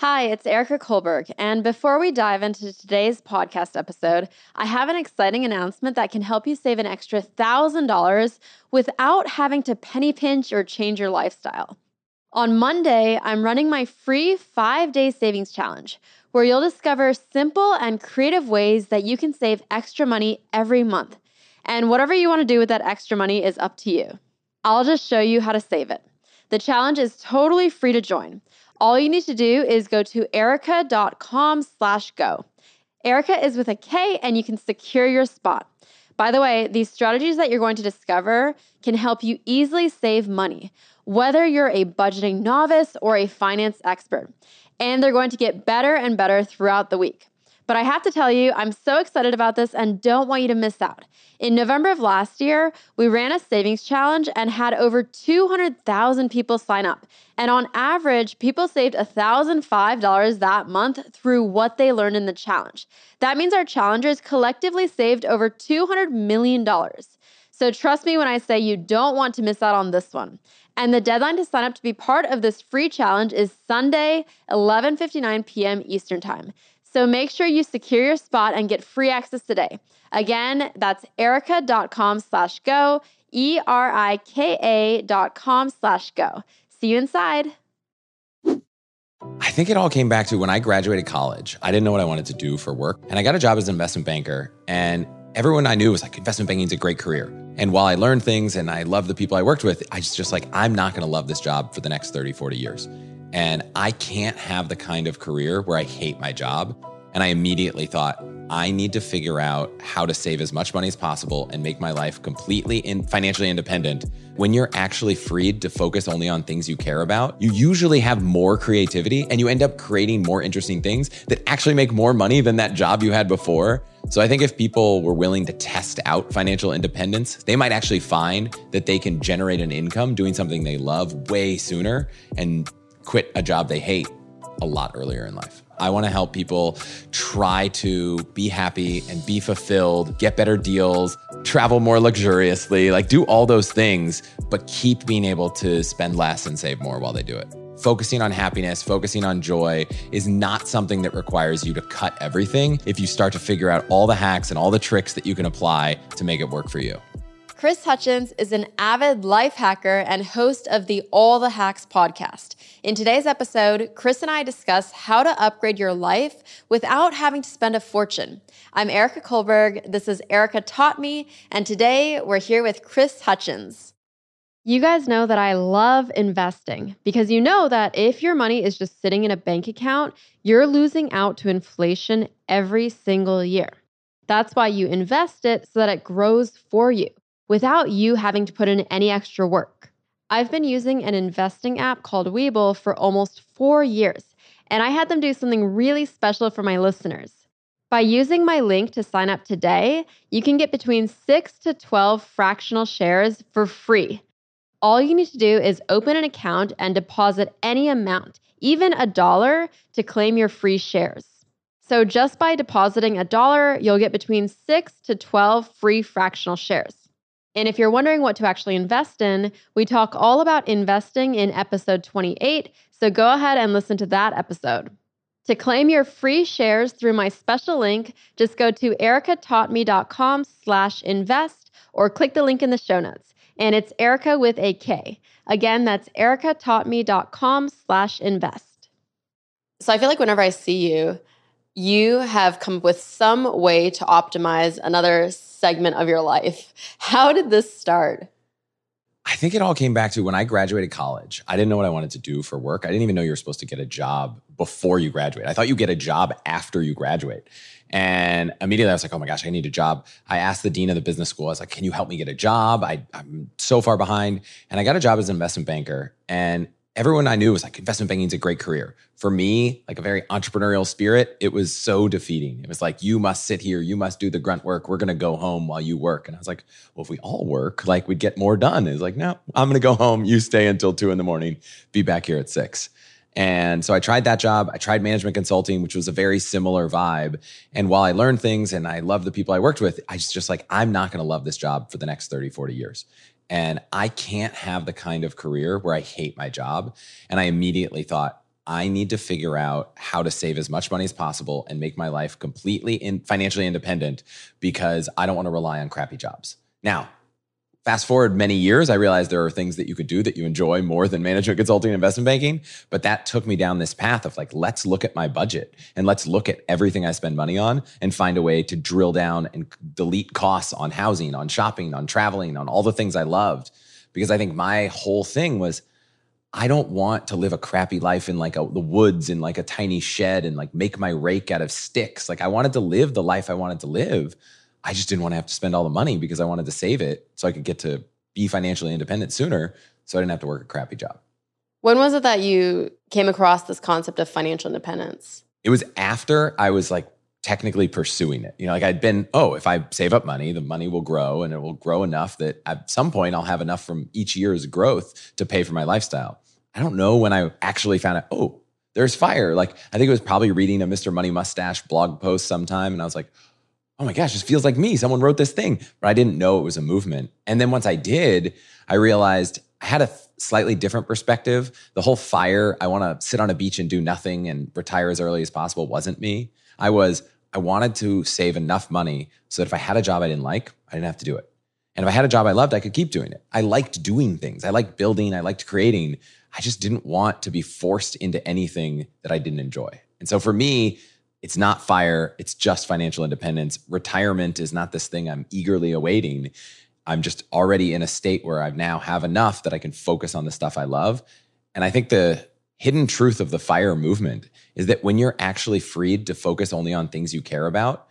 Hi, it's Erika Kullberg. And before we dive into today's podcast episode, I have an exciting announcement that can help you save an extra $1,000 without having to penny pinch or change your lifestyle. On Monday, I'm running my free five day savings challenge, where you'll discover simple and creative ways that you can save extra money every month. And whatever you want to do with that extra money is up to you. I'll just show you how to save it. The challenge is totally free to join. All you need to do is go to erika.com slash go. Erika is with a K and you can secure your spot. By the way, these strategies that you're going to discover can help you easily save money, whether you're a budgeting novice or a finance expert. And they're going to get better and better throughout the week. But I have to tell you, I'm so excited about this and don't want you to miss out. In November of last year, we ran a savings challenge and had over 200,000 people sign up. And on average, people saved $1,005 that month through what they learned in the challenge. That means our challengers collectively saved over $200 million. So trust me when I say you don't want to miss out on this one. And the deadline to sign up to be part of this free challenge is Sunday, 11:59 p.m. Eastern Time. So make sure you secure your spot and get free access today. Again, that's erika.com slash go, E-R-I-K-A dot com slash go. See you inside. I think it all came back to when I graduated college. I didn't know what I wanted to do for work. And I got a job as an investment banker. And everyone I knew was like, investment banking is a great career. And while I learned things and I love the people I worked with, I just, just like, I'm not going to love this job for the next 30, 40 years. And I can't have the kind of career where I hate my job. And I immediately thought, I need to figure out how to save as much money as possible and make my life completely in financially independent. When you're actually freed to focus only on things you care about, you usually have more creativity and you end up creating more interesting things that actually make more money than that job you had before. So I think if people were willing to test out financial independence, they might actually find that they can generate an income doing something they love way sooner and quit a job they hate a lot earlier in life. I want to help people try to be happy and be fulfilled, get better deals, travel more luxuriously, like do all those things, but keep being able to spend less and save more while they do it. Focusing on happiness, focusing on joy is not something that requires you to cut everything if you start to figure out all the hacks and all the tricks that you can apply to make it work for you. Chris Hutchins is an avid life hacker and host of the All the Hacks podcast. In today's episode, Chris and I discuss how to upgrade your life without having to spend a fortune. I'm Erika Kullberg. This is Erika Taught Me, and today we're here with Chris Hutchins. You guys know that I love investing because you know that if your money is just sitting in a bank account, you're losing out to inflation every single year. That's why you invest it so that it grows for you without you having to put in any extra work. I've been using an investing app called Webull for almost four years, and I had them do something really special for my listeners. By using my link to sign up today, you can get between 6 to 12 fractional shares for free. All you need to do is open an account and deposit any amount, even a dollar, to claim your free shares. So just by depositing a dollar, you'll get between 6 to 12 free fractional shares. And if you're wondering what to actually invest in, we talk all about investing in episode 28. So go ahead and listen to that episode. To claim your free shares through my special link, just go to erikataughtme.com slash invest or click the link in the show notes. And it's Erika with a K. Again, that's erikataughtme.com slash invest. So I feel like whenever I see you, you have come up with some way to optimize another segment of your life. How did this start? I think it all came back to when I graduated college. I didn't know what I wanted to do for work. I didn't even know you were supposed to get a job before you graduate. I thought you get a job after you graduate. And immediately I was like, oh my gosh, I need a job. I asked the dean of the business school, I was like, can you help me get a job? I, am so far behind. And I got a job as an investment banker. And everyone I knew was like, investment banking is a great career. For me, like a very entrepreneurial spirit, it was so defeating. It was like, you must sit here, you must do the grunt work. We're going to go home while you work. And I was like, well, if we all work, like we'd get more done. It's like, no, I'm going to go home. You stay until two in the morning, be back here at six. And so I tried that job. I tried management consulting, which was a very similar vibe. And while I learned things and I love the people I worked with, I was just like, I'm not going to love this job for the next 30, 40 years. And I can't have the kind of career where I hate my job. And I immediately thought, I need to figure out how to save as much money as possible and make my life completely in financially independent because I don't want to rely on crappy jobs. Now, fast forward many years, I realized there are things that you could do that you enjoy more than management consulting and investment banking. But that took me down this path of like, let's look at my budget and let's look at everything I spend money on and find a way to drill down and delete costs on housing, on shopping, on traveling, on all the things I loved. Because I think my whole thing was, I don't want to live a crappy life in like a, the woods in like a tiny shed and like make my rake out of sticks. Like I wanted to live the life I wanted to live. I just didn't want to have to spend all the money because I wanted to save it so I could get to be financially independent sooner so I didn't have to work a crappy job. When was it that you came across this concept of financial independence? It was after I was like technically pursuing it. You know, like I'd been, oh, if I save up money, the money will grow and it will grow enough that at some point I'll have enough from each year's growth to pay for my lifestyle. I don't know when I actually found out, oh, there's fire. Like I think it was probably reading a Mr. Money Mustache blog post sometime. And I was like, oh my gosh, this feels like me. Someone wrote this thing, but I didn't know it was a movement. And then once I did, I realized I had a slightly different perspective. The whole fire, I want to sit on a beach and do nothing and retire as early as possible wasn't me. I was, I wanted to save enough money so that if I had a job I didn't like, I didn't have to do it. And if I had a job I loved, I could keep doing it. I liked doing things. I liked building. I liked creating. I just didn't want to be forced into anything that I didn't enjoy. And so for me, it's not fire, it's just financial independence. Retirement is not this thing I'm eagerly awaiting. I'm just already in a state where I now have enough that I can focus on the stuff I love. And I think the hidden truth of the fire movement is that when you're actually freed to focus only on things you care about,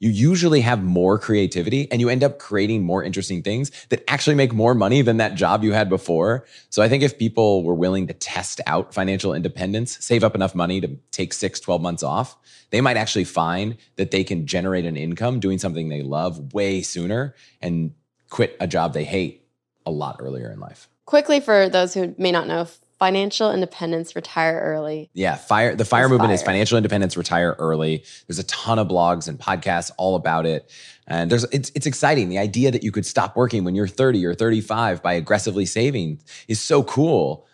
you usually have more creativity and you end up creating more interesting things that actually make more money than that job you had before. So I think if people were willing to test out financial independence, save up enough money to take six, 12 months off, they might actually find that they can generate an income doing something they love way sooner and quit a job they hate a lot earlier in life. Quickly, for those who may not know, financial independence, retire early. Yeah, fire. The fire movement fire. is financial independence, retire early. There's a ton of blogs and podcasts all about it, and there's it's it's exciting. The idea that you could stop working when you're 30 or 35 by aggressively saving is so cool.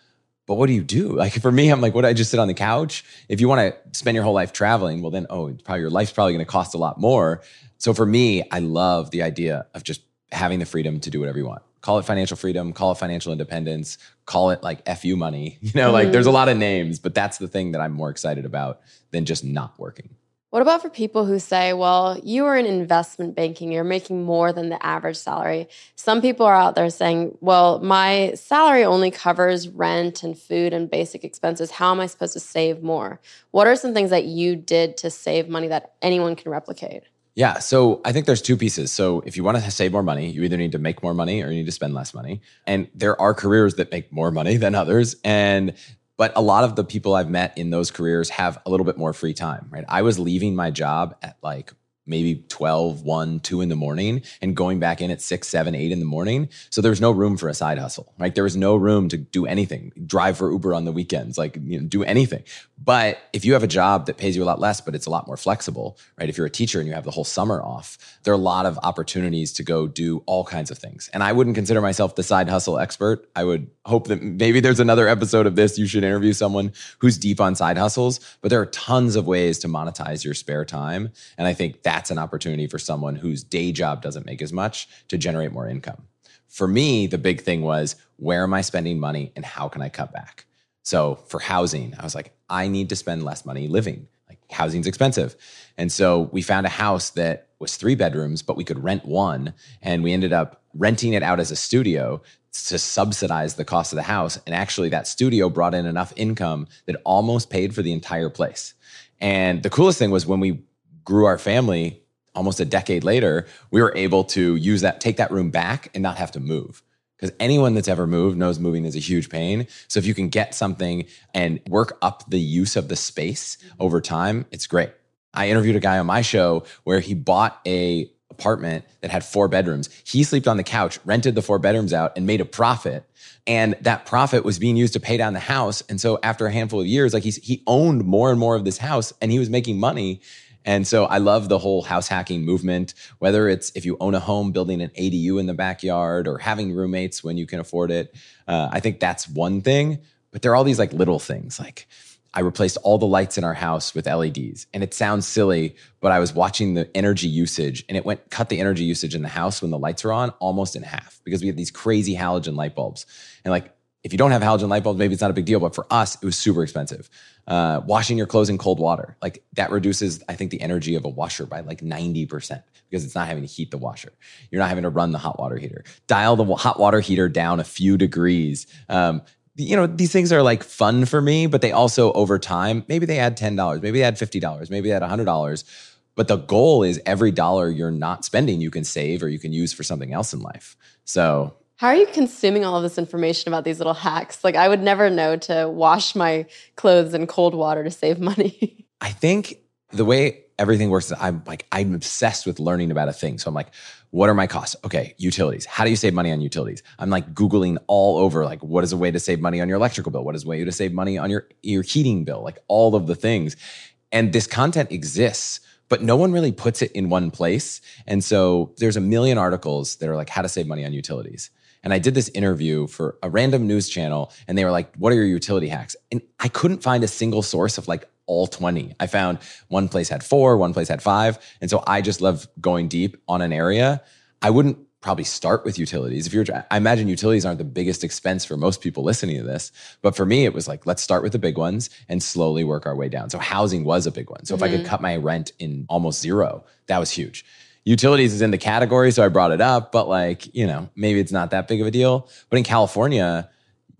But what do you do? Like for me, I'm like, what? I just sit on the couch. If you want to spend your whole life traveling, well, then oh, probably your life's probably going to cost a lot more. So for me, I love the idea of just having the freedom to do whatever you want call it financial freedom, call it financial independence, call it like FU money. You know, like there's a lot of names, but that's the thing that I'm more excited about than just not working. What about for people who say, well, you are in investment banking, you're making more than the average salary? Some people are out there saying, well, my salary only covers rent and food and basic expenses. How am I supposed to save more? What are some things that you did to save money that anyone can replicate? Yeah. So I think there's two pieces. So if you want to save more money, you either need to make more money or you need to spend less money. And there are careers that make more money than others. And but a lot of the people I've met in those careers have a little bit more free time, right? I was leaving my job at like maybe 12, 1, 2 in the morning and going back in at 6, 7, 8 in the morning. So there was no room for a side hustle, right? There was no room to do anything, drive for Uber on the weekends, like you know, do anything. But if you have a job that pays you a lot less, but it's a lot more flexible, right? If you're a teacher and you have the whole summer off, there are a lot of opportunities to go do all kinds of things. And I wouldn't consider myself the side hustle expert. I would hope that maybe there's another episode of this. You should interview someone who's deep on side hustles, but there are tons of ways to monetize your spare time. And I think that's an opportunity for someone whose day job doesn't make as much to generate more income. For me, the big thing was where am I spending money and how can I cut back? So for housing, I was like, I need to spend less money living. Like housing's expensive. And so we found a house that was three bedrooms, but we could rent one. And we ended up renting it out as a studio to subsidize the cost of the house. And actually, that studio brought in enough income that almost paid for the entire place. And the coolest thing was when we grew our family almost a decade later, we were able to use that, take that room back and not have to move because anyone that's ever moved knows moving is a huge pain. So if you can get something and work up the use of the space over time, it's great. I interviewed a guy on my show where he bought a apartment that had four bedrooms. He slept on the couch, rented the four bedrooms out and made a profit. And that profit was being used to pay down the house. And so after a handful of years, like he's, he owned more and more of this house and he was making money and so I love the whole house hacking movement, whether it's if you own a home, building an ADU in the backyard or having roommates when you can afford it. Uh, I think that's one thing. But there are all these like little things like, I replaced all the lights in our house with LEDs. And it sounds silly, but I was watching the energy usage and it went cut the energy usage in the house when the lights were on almost in half because we have these crazy halogen light bulbs. And like, if you don't have halogen light bulbs, maybe it's not a big deal. But for us, it was super expensive. Uh, washing your clothes in cold water, like that reduces, I think, the energy of a washer by like 90% because it's not having to heat the washer. You're not having to run the hot water heater. Dial the hot water heater down a few degrees. Um, you know, these things are like fun for me, but they also over time, maybe they add $10, maybe they add $50, maybe they add $100. But the goal is every dollar you're not spending, you can save or you can use for something else in life. So, how are you consuming all of this information about these little hacks? Like, I would never know to wash my clothes in cold water to save money. I think the way everything works is I'm like, I'm obsessed with learning about a thing. So I'm like, what are my costs? Okay, utilities. How do you save money on utilities? I'm like Googling all over, like, what is a way to save money on your electrical bill? What is a way to save money on your, your heating bill? Like all of the things. And this content exists, but no one really puts it in one place. And so there's a million articles that are like how to save money on utilities. And I did this interview for a random news channel, and they were like, What are your utility hacks? And I couldn't find a single source of like all 20. I found one place had four, one place had five. And so I just love going deep on an area. I wouldn't probably start with utilities. If you're, I imagine utilities aren't the biggest expense for most people listening to this. But for me, it was like, let's start with the big ones and slowly work our way down. So housing was a big one. So mm-hmm. if I could mm-hmm. cut my rent in almost zero, that was huge. Utilities is in the category. So I brought it up, but like, you know, maybe it's not that big of a deal. But in California,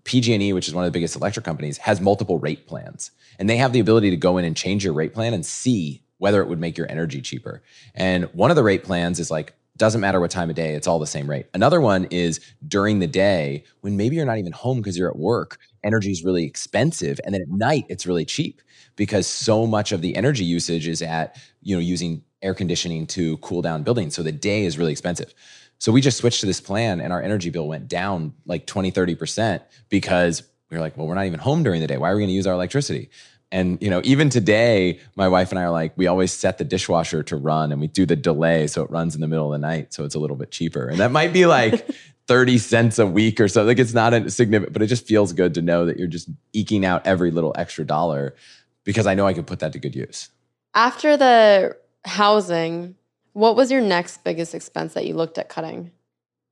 PG&E, which is one of the biggest electric companies, has multiple rate plans. And they have the ability to go in and change your rate plan and see whether it would make your energy cheaper. And one of the rate plans is like, doesn't matter what time of day, it's all the same rate. Another one is during the day when maybe you're not even home because you're at work, energy is really expensive. And then at night, it's really cheap because so much of the energy usage is at, you know, using air conditioning to cool down buildings. So the day is really expensive. So we just switched to this plan and our energy bill went down like 20, 30% because we were like, well, we're not even home during the day. Why are we going to use our electricity? And you know, even today, my wife and I are like, we always set the dishwasher to run, and we do the delay so it runs in the middle of the night, so it's a little bit cheaper. And that might be like thirty cents a week or so. Like it's not a significant, but it just feels good to know that you're just eking out every little extra dollar because I know I can put that to good use. After the housing, what was your next biggest expense that you looked at cutting?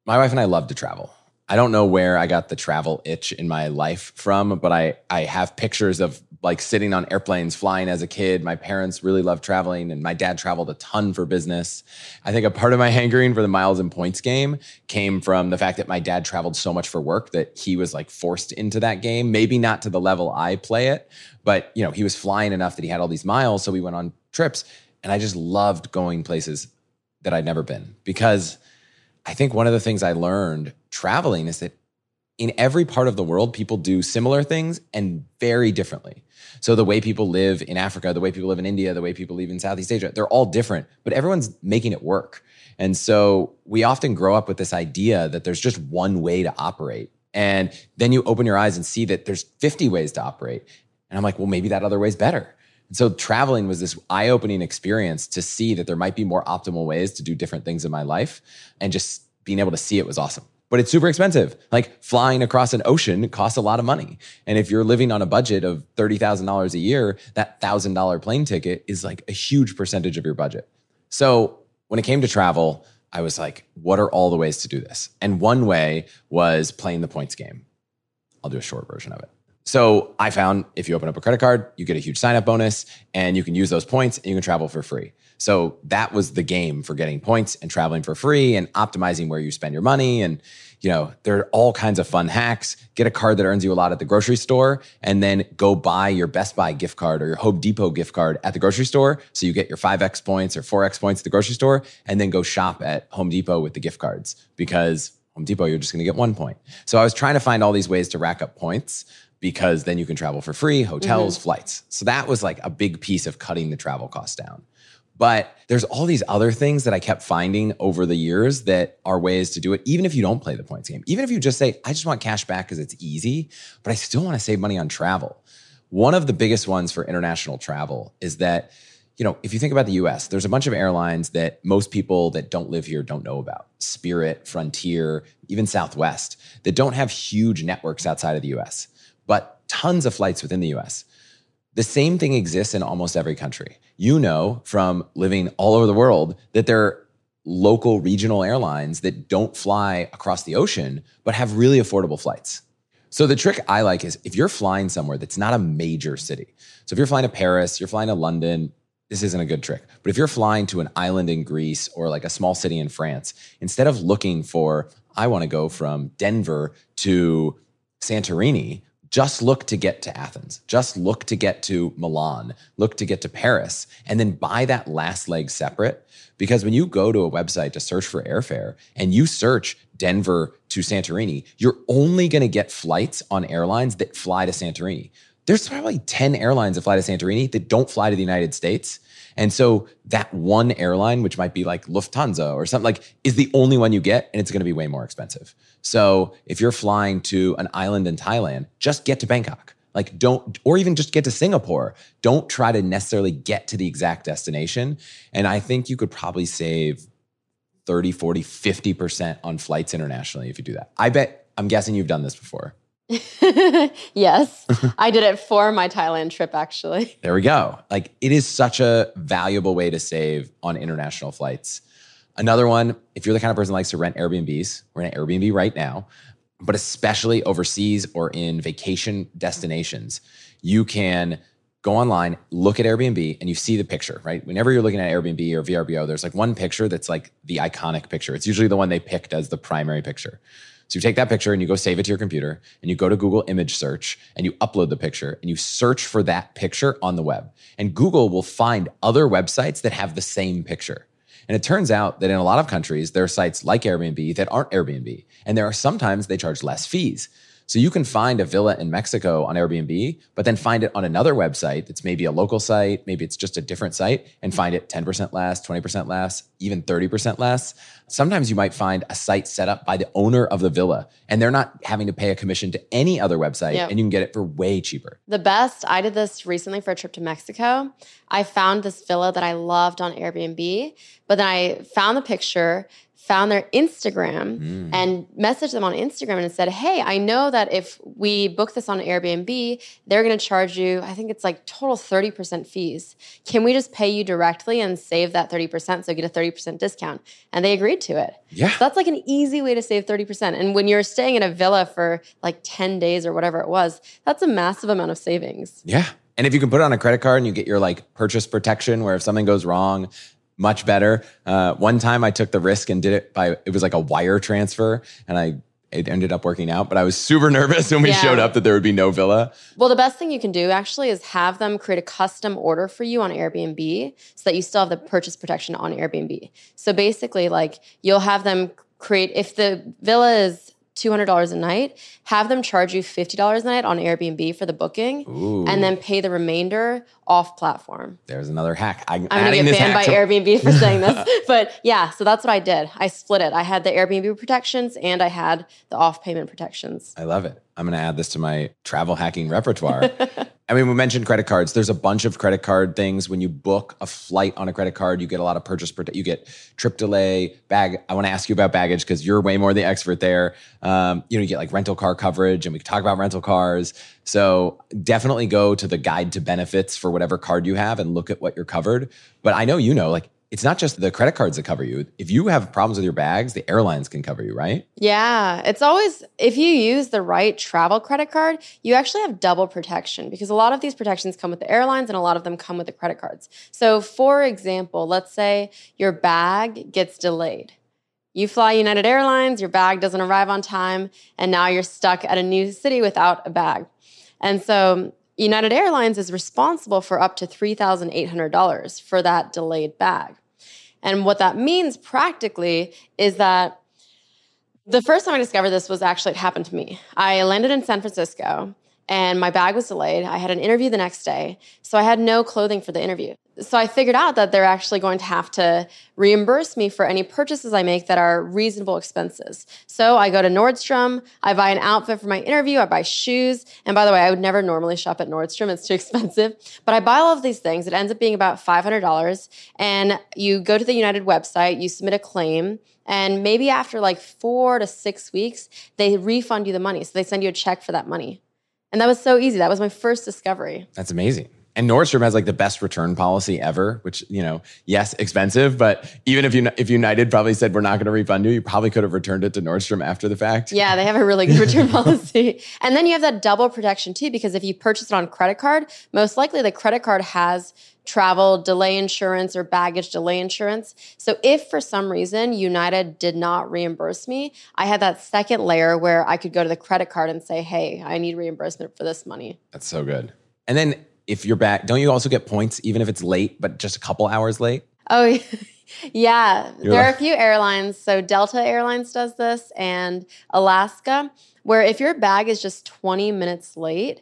My wife and I love to travel. I don't know where I got the travel itch in my life from, but I I have pictures of like sitting on airplanes flying as a kid. My parents really loved traveling and my dad traveled a ton for business. I think a part of my hankering for the miles and points game came from the fact that my dad traveled so much for work that he was like forced into that game. Maybe not to the level I play it, but you know, he was flying enough that he had all these miles so we went on trips and I just loved going places that I'd never been because I think one of the things I learned traveling is that in every part of the world, people do similar things and very differently. So the way people live in Africa, the way people live in India, the way people live in Southeast Asia, they're all different, but everyone's making it work. And so we often grow up with this idea that there's just one way to operate. And then you open your eyes and see that there's 50 ways to operate. And I'm like, well, maybe that other way's better. And so traveling was this eye opening experience to see that there might be more optimal ways to do different things in my life. And just being able to see it was awesome. But it's super expensive. Like flying across an ocean costs a lot of money. And if you're living on a budget of $30,000 a year, that $1,000 plane ticket is like a huge percentage of your budget. So when it came to travel, I was like, what are all the ways to do this? And one way was playing the points game. I'll do a short version of it. So I found if you open up a credit card, you get a huge sign up bonus and you can use those points and you can travel for free. So that was the game for getting points and traveling for free and optimizing where you spend your money. And, you know, there are all kinds of fun hacks. Get a card that earns you a lot at the grocery store and then go buy your Best Buy gift card or your Home Depot gift card at the grocery store. So you get your 5X points or 4X points at the grocery store and then go shop at Home Depot with the gift cards because Home Depot, you're just going to get one point. So I was trying to find all these ways to rack up points because then you can travel for free, hotels, mm-hmm. flights. So that was like a big piece of cutting the travel costs down. But there's all these other things that I kept finding over the years that are ways to do it, even if you don't play the points game. Even if you just say, I just want cash back because it's easy, but I still want to save money on travel. One of the biggest ones for international travel is that, you know, if you think about the US, there's a bunch of airlines that most people that don't live here don't know about Spirit, Frontier, even Southwest, that don't have huge networks outside of the US but tons of flights within the US. The same thing exists in almost every country. You know from living all over the world that there are local regional airlines that don't fly across the ocean, but have really affordable flights. So the trick I like is if you're flying somewhere that's not a major city. So if you're flying to Paris, you're flying to London, this isn't a good trick. But if you're flying to an island in Greece or like a small city in France, instead of looking for, I want to go from Denver to Santorini, just look to get to Athens. Just look to get to Milan. Look to get to Paris. And then buy that last leg separate. Because when you go to a website to search for airfare and you search Denver to Santorini, you're only going to get flights on airlines that fly to Santorini. There's probably 10 airlines that fly to Santorini that don't fly to the United States. And so that one airline, which might be like Lufthansa or something like, is the only one you get, and it's going to be way more expensive. So if you're flying to an island in Thailand, just get to Bangkok. Like, don't, or even just get to Singapore. Don't try to necessarily get to the exact destination. And I think you could probably save 30, 40, 50% on flights internationally if you do that. I bet, I'm guessing you've done this before. yes, I did it for my Thailand trip, actually. There we go. Like it is such a valuable way to save on international flights. Another one, if you're the kind of person that likes to rent Airbnbs, we're in an Airbnb right now, but especially overseas or in vacation destinations, you can go online, look at Airbnb, and you see the picture, right? Whenever you're looking at Airbnb or VRBO, there's like one picture that's like the iconic picture. It's usually the one they picked as the primary picture. So you take that picture and you go save it to your computer and you go to Google image search and you upload the picture and you search for that picture on the web. And Google will find other websites that have the same picture. And it turns out that in a lot of countries, there are sites like Airbnb that aren't Airbnb. And there are sometimes they charge less fees. So you can find a villa in Mexico on Airbnb, but then find it on another website that's maybe a local site, maybe it's just a different site, and find it 10% less, 20% less, even 30% less. Sometimes you might find a site set up by the owner of the villa, and they're not having to pay a commission to any other website, yep. and you can get it for way cheaper. The best, I did this recently for a trip to Mexico. I found this villa that I loved on Airbnb, but then I found the picture found their Instagram mm. and messaged them on Instagram and said, Hey, I know that if we book this on Airbnb, they're going to charge you, I think it's like total 30% fees. Can we just pay you directly and save that 30% so get a 30% discount? And they agreed to it. Yeah. So that's like an easy way to save 30%. And when you're staying in a villa for like 10 days or whatever it was, that's a massive amount of savings. Yeah. And if you can put it on a credit card and you get your like purchase protection where if something goes wrong, much better. Uh, one time I took the risk and did it by, it was like a wire transfer and I, it ended up working out, but I was super nervous when we yeah. showed up that there would be no villa. Well, the best thing you can do actually is have them create a custom order for you on Airbnb so that you still have the purchase protection on Airbnb. So basically, like you'll have them create, if the villa is $200 a night, have them charge you $50 a night on Airbnb for the booking, Ooh. and then pay the remainder off platform. There's another hack. I, am going to get banned by to- Airbnb for saying this. but yeah, so that's what I did. I split it. I had the Airbnb protections and I had the off payment protections. I love it. I'm going to add this to my travel hacking repertoire. I mean, we mentioned credit cards. There's a bunch of credit card things. When you book a flight on a credit card, you get a lot of purchase. You get trip delay, bag. I want to ask you about baggage because you're way more the expert there. Um, you know, you get like rental car coverage, and we talk about rental cars. So definitely go to the guide to benefits for whatever card you have and look at what you're covered. But I know you know, like it's not just the credit cards that cover you. If you have problems with your bags, the airlines can cover you, right? Yeah. It's always, if you use the right travel credit card, you actually have double protection because a lot of these protections come with the airlines and a lot of them come with the credit cards. So, for example, let's say your bag gets delayed. You fly United Airlines, your bag doesn't arrive on time, and now you're stuck at a new city without a bag. And so, United Airlines is responsible for up to $3,800 for that delayed bag. And what that means practically is that the first time I discovered this was actually it happened to me. I landed in San Francisco and my bag was delayed. I had an interview the next day, so I had no clothing for the interview. So I figured out that they're actually going to have to reimburse me for any purchases I make that are reasonable expenses. So I go to Nordstrom, I buy an outfit for my interview, I buy shoes. And by the way, I would never normally shop at Nordstrom, it's too expensive. But I buy all of these things. It ends up being about $500. And you go to the United website, you submit a claim. And maybe after like four to six weeks, they refund you the money. So they send you a check for that money. And that was so easy. That was my first discovery. That's amazing. And Nordstrom has like the best return policy ever, which, you know, yes, expensive, but even if you if United probably said we're not going to refund you, you probably could have returned it to Nordstrom after the fact. Yeah, they have a really good return policy. And then you have that double protection too because if you purchase it on credit card, most likely the credit card has travel delay insurance or baggage delay insurance. So if for some reason United did not reimburse me, I had that second layer where I could go to the credit card and say, "Hey, I need reimbursement for this money." That's so good. And then if you're back, don't you also get points even if it's late, but just a couple hours late? Oh, yeah. You're there like- are a few airlines. So Delta Airlines does this and Alaska, where if your bag is just 20 minutes late,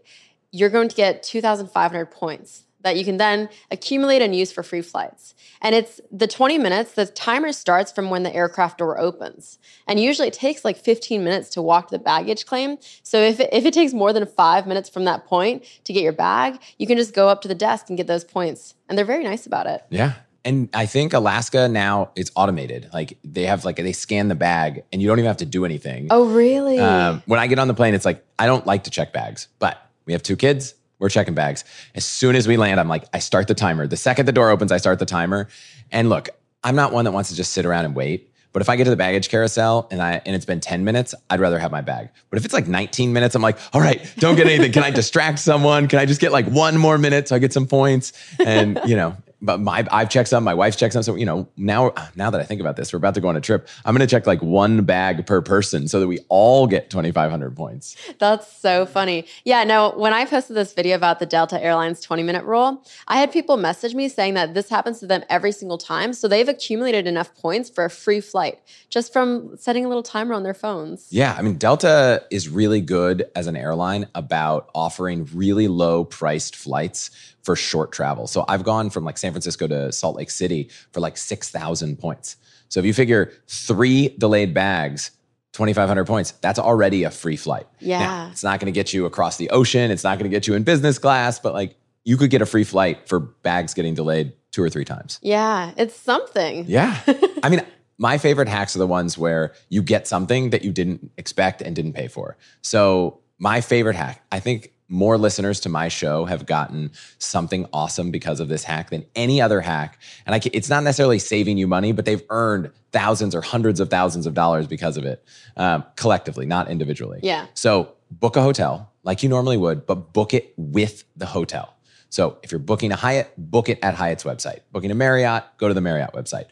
you're going to get 2,500 points that you can then accumulate and use for free flights. And it's the 20 minutes, the timer starts from when the aircraft door opens. And usually it takes like 15 minutes to walk to the baggage claim. So if it, if it takes more than five minutes from that point to get your bag, you can just go up to the desk and get those points. And they're very nice about it. Yeah. And I think Alaska now it's automated. Like they have like they scan the bag and you don't even have to do anything. Oh, really? Um, when I get on the plane, it's like I don't like to check bags, but we have two kids. We're checking bags. As soon as we land, I'm like, I start the timer. The second the door opens, I start the timer. And look, I'm not one that wants to just sit around and wait. But if I get to the baggage carousel and I and it's been 10 minutes, I'd rather have my bag. But if it's like 19 minutes, I'm like, all right, don't get anything. Can I distract someone? Can I just get like one more minute so I get some points? And you know, but my I've checked some, my wife's checked some. So you know, now now that I think about this, we're about to go on a trip. I'm going to check like one bag per person so that we all get 2,500 points. That's so funny. Yeah. No, when I posted this video about the Delta Airlines 20 minute rule, I had people message me saying that this happens to them every single time. So they've accumulated enough points for a free flight just from setting a little timer on their phones. Yeah, I mean Delta is really good as an airline about offering really low priced flights for short travel. So I've gone from like San Francisco to Salt Lake City for like 6,000 points. So if you figure three delayed bags, 2,500 points, that's already a free flight. Yeah. Now, it's not going to get you across the ocean. It's not going to get you in business class, but like you could get a free flight for bags getting delayed two or three times. Yeah. It's something. Yeah. I mean, my favorite hacks are the ones where you get something that you didn't expect and didn't pay for. So my favorite hack, I think more listeners to my show have gotten something awesome because of this hack than any other hack. And I, it's not necessarily saving you money, but they've earned thousands or hundreds of thousands of dollars because of it, um, collectively, not individually. Yeah. So book a hotel like you normally would, but book it with the hotel. So if you're booking a Hyatt, book it at Hyatt's website. Booking a Marriott, go to the Marriott website.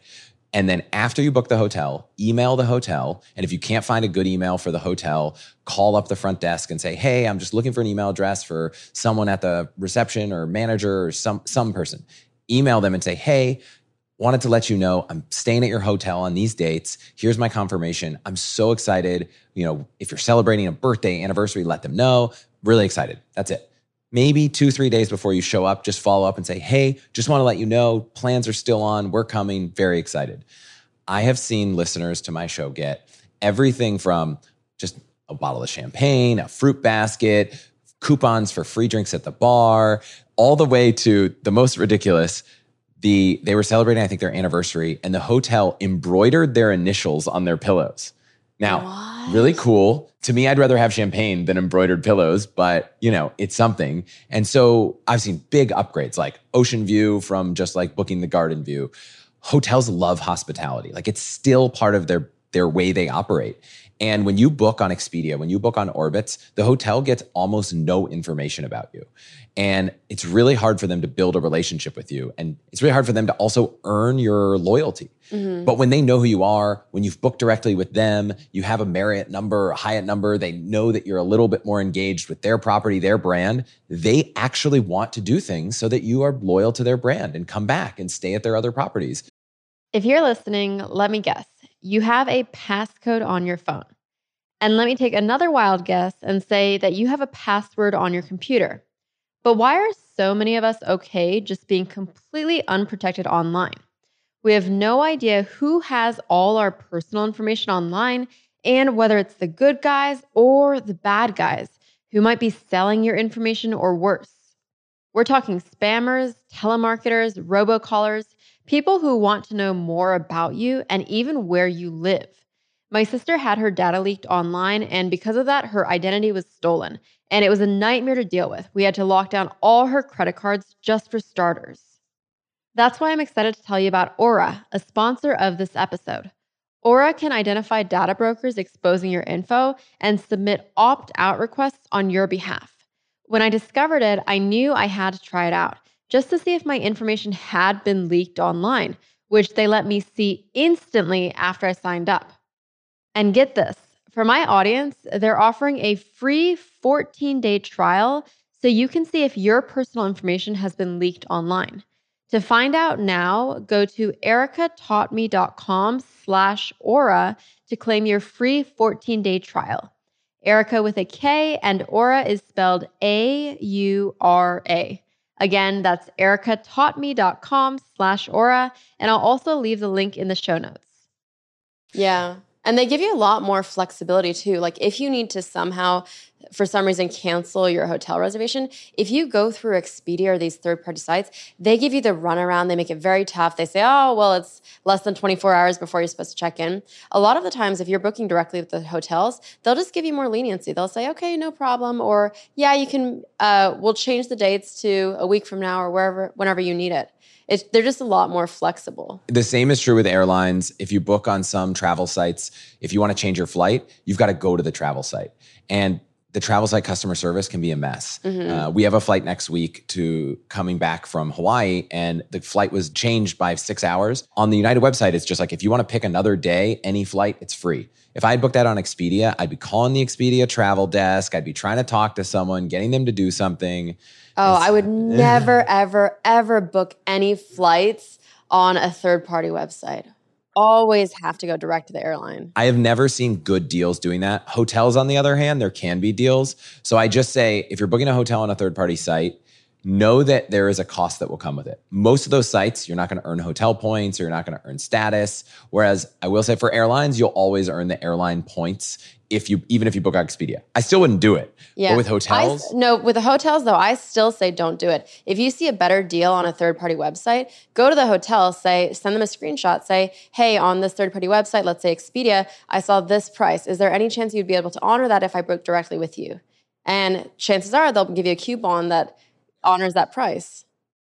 And then after you book the hotel, email the hotel. And if you can't find a good email for the hotel, call up the front desk and say, Hey, I'm just looking for an email address for someone at the reception or manager or some, some person. Email them and say, Hey, wanted to let you know I'm staying at your hotel on these dates. Here's my confirmation. I'm so excited. You know, if you're celebrating a birthday, anniversary, let them know. Really excited. That's it maybe two, three days before you show up, just follow up and say, Hey, just want to let you know plans are still on. We're coming. Very excited. I have seen listeners to my show get everything from just a bottle of champagne, a fruit basket, coupons for free drinks at the bar, all the way to the most ridiculous. The, they were celebrating, I think, their anniversary, and the hotel embroidered their initials on their pillows. Now, what? really cool. To me, I'd rather have champagne than embroidered pillows, but you know, it's something. And so I've seen big upgrades like ocean view from just like booking the garden view. Hotels love hospitality. Like it's still part of their their way they operate. And when you book on Expedia, when you book on Orbitz, the hotel gets almost no information about you. And it's really hard for them to build a relationship with you. And it's really hard for them to also earn your loyalty. Mm-hmm. But when they know who you are, when you've booked directly with them, you have a Marriott number, a Hyatt number, they know that you're a little bit more engaged with their property, their brand. They actually want to do things so that you are loyal to their brand and come back and stay at their other properties. If you're listening, let me guess. You have a passcode on your phone. And let me take another wild guess and say that you have a password on your computer. But why are so many of us okay just being completely unprotected online? We have no idea who has all our personal information online and whether it's the good guys or the bad guys who might be selling your information or worse. We're talking spammers, telemarketers, robocallers, people who want to know more about you and even where you live. My sister had her data leaked online, and because of that, her identity was stolen and it was a nightmare to deal with. We had to lock down all her credit cards just for starters. That's why I'm excited to tell you about Aura, a sponsor of this episode. Aura can identify data brokers exposing your info and submit opt out requests on your behalf. When I discovered it, I knew I had to try it out just to see if my information had been leaked online, which they let me see instantly after I signed up. And get this for my audience, they're offering a free 14 day trial so you can see if your personal information has been leaked online. To find out now, go to erikataughtme.com slash aura to claim your free 14 day trial. Erika with a K and aura is spelled A U R A. Again, that's erikataughtme.com slash aura. And I'll also leave the link in the show notes. Yeah. And they give you a lot more flexibility too. Like if you need to somehow, for some reason, cancel your hotel reservation, if you go through Expedia or these third party sites, they give you the runaround. They make it very tough. They say, oh, well, it's less than 24 hours before you're supposed to check in. A lot of the times, if you're booking directly with the hotels, they'll just give you more leniency. They'll say, okay, no problem. Or, yeah, you can, uh, we'll change the dates to a week from now or wherever, whenever you need it. It's, they're just a lot more flexible. The same is true with airlines. If you book on some travel sites, if you want to change your flight, you've got to go to the travel site. And the travel site customer service can be a mess. Mm-hmm. Uh, we have a flight next week to coming back from Hawaii, and the flight was changed by six hours. On the United website, it's just like if you want to pick another day, any flight, it's free. If I had booked that on Expedia, I'd be calling the Expedia travel desk. I'd be trying to talk to someone, getting them to do something. Oh, I would never, ever, ever book any flights on a third party website. Always have to go direct to the airline. I have never seen good deals doing that. Hotels, on the other hand, there can be deals. So I just say if you're booking a hotel on a third party site, know that there is a cost that will come with it. Most of those sites, you're not going to earn hotel points or you're not going to earn status. Whereas I will say for airlines, you'll always earn the airline points if you even if you book on Expedia. I still wouldn't do it. Yeah. But with hotels? I, no, with the hotels though, I still say don't do it. If you see a better deal on a third party website, go to the hotel, say, send them a screenshot, say, hey, on this third party website, let's say Expedia, I saw this price. Is there any chance you'd be able to honor that if I book directly with you? And chances are they'll give you a coupon that honors that price.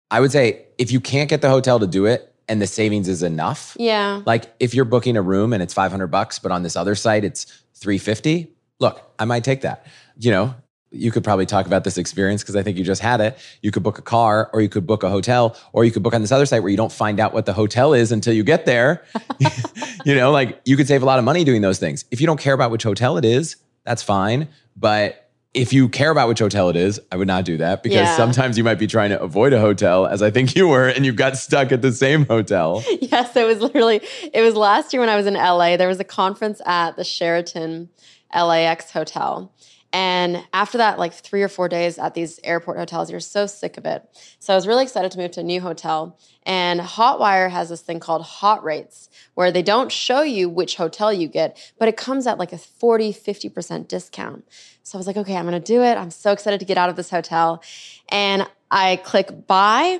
I would say if you can't get the hotel to do it, and the savings is enough. Yeah. Like if you're booking a room and it's 500 bucks, but on this other site it's 350, look, I might take that. You know, you could probably talk about this experience because I think you just had it. You could book a car or you could book a hotel or you could book on this other site where you don't find out what the hotel is until you get there. you know, like you could save a lot of money doing those things. If you don't care about which hotel it is, that's fine. But if you care about which hotel it is, I would not do that because yeah. sometimes you might be trying to avoid a hotel, as I think you were, and you got stuck at the same hotel. Yes, it was literally, it was last year when I was in LA. There was a conference at the Sheraton LAX hotel. And after that, like three or four days at these airport hotels, you're so sick of it. So I was really excited to move to a new hotel. And Hotwire has this thing called Hot Rates, where they don't show you which hotel you get, but it comes at like a 40, 50% discount. So I was like, okay, I'm gonna do it. I'm so excited to get out of this hotel. And I click buy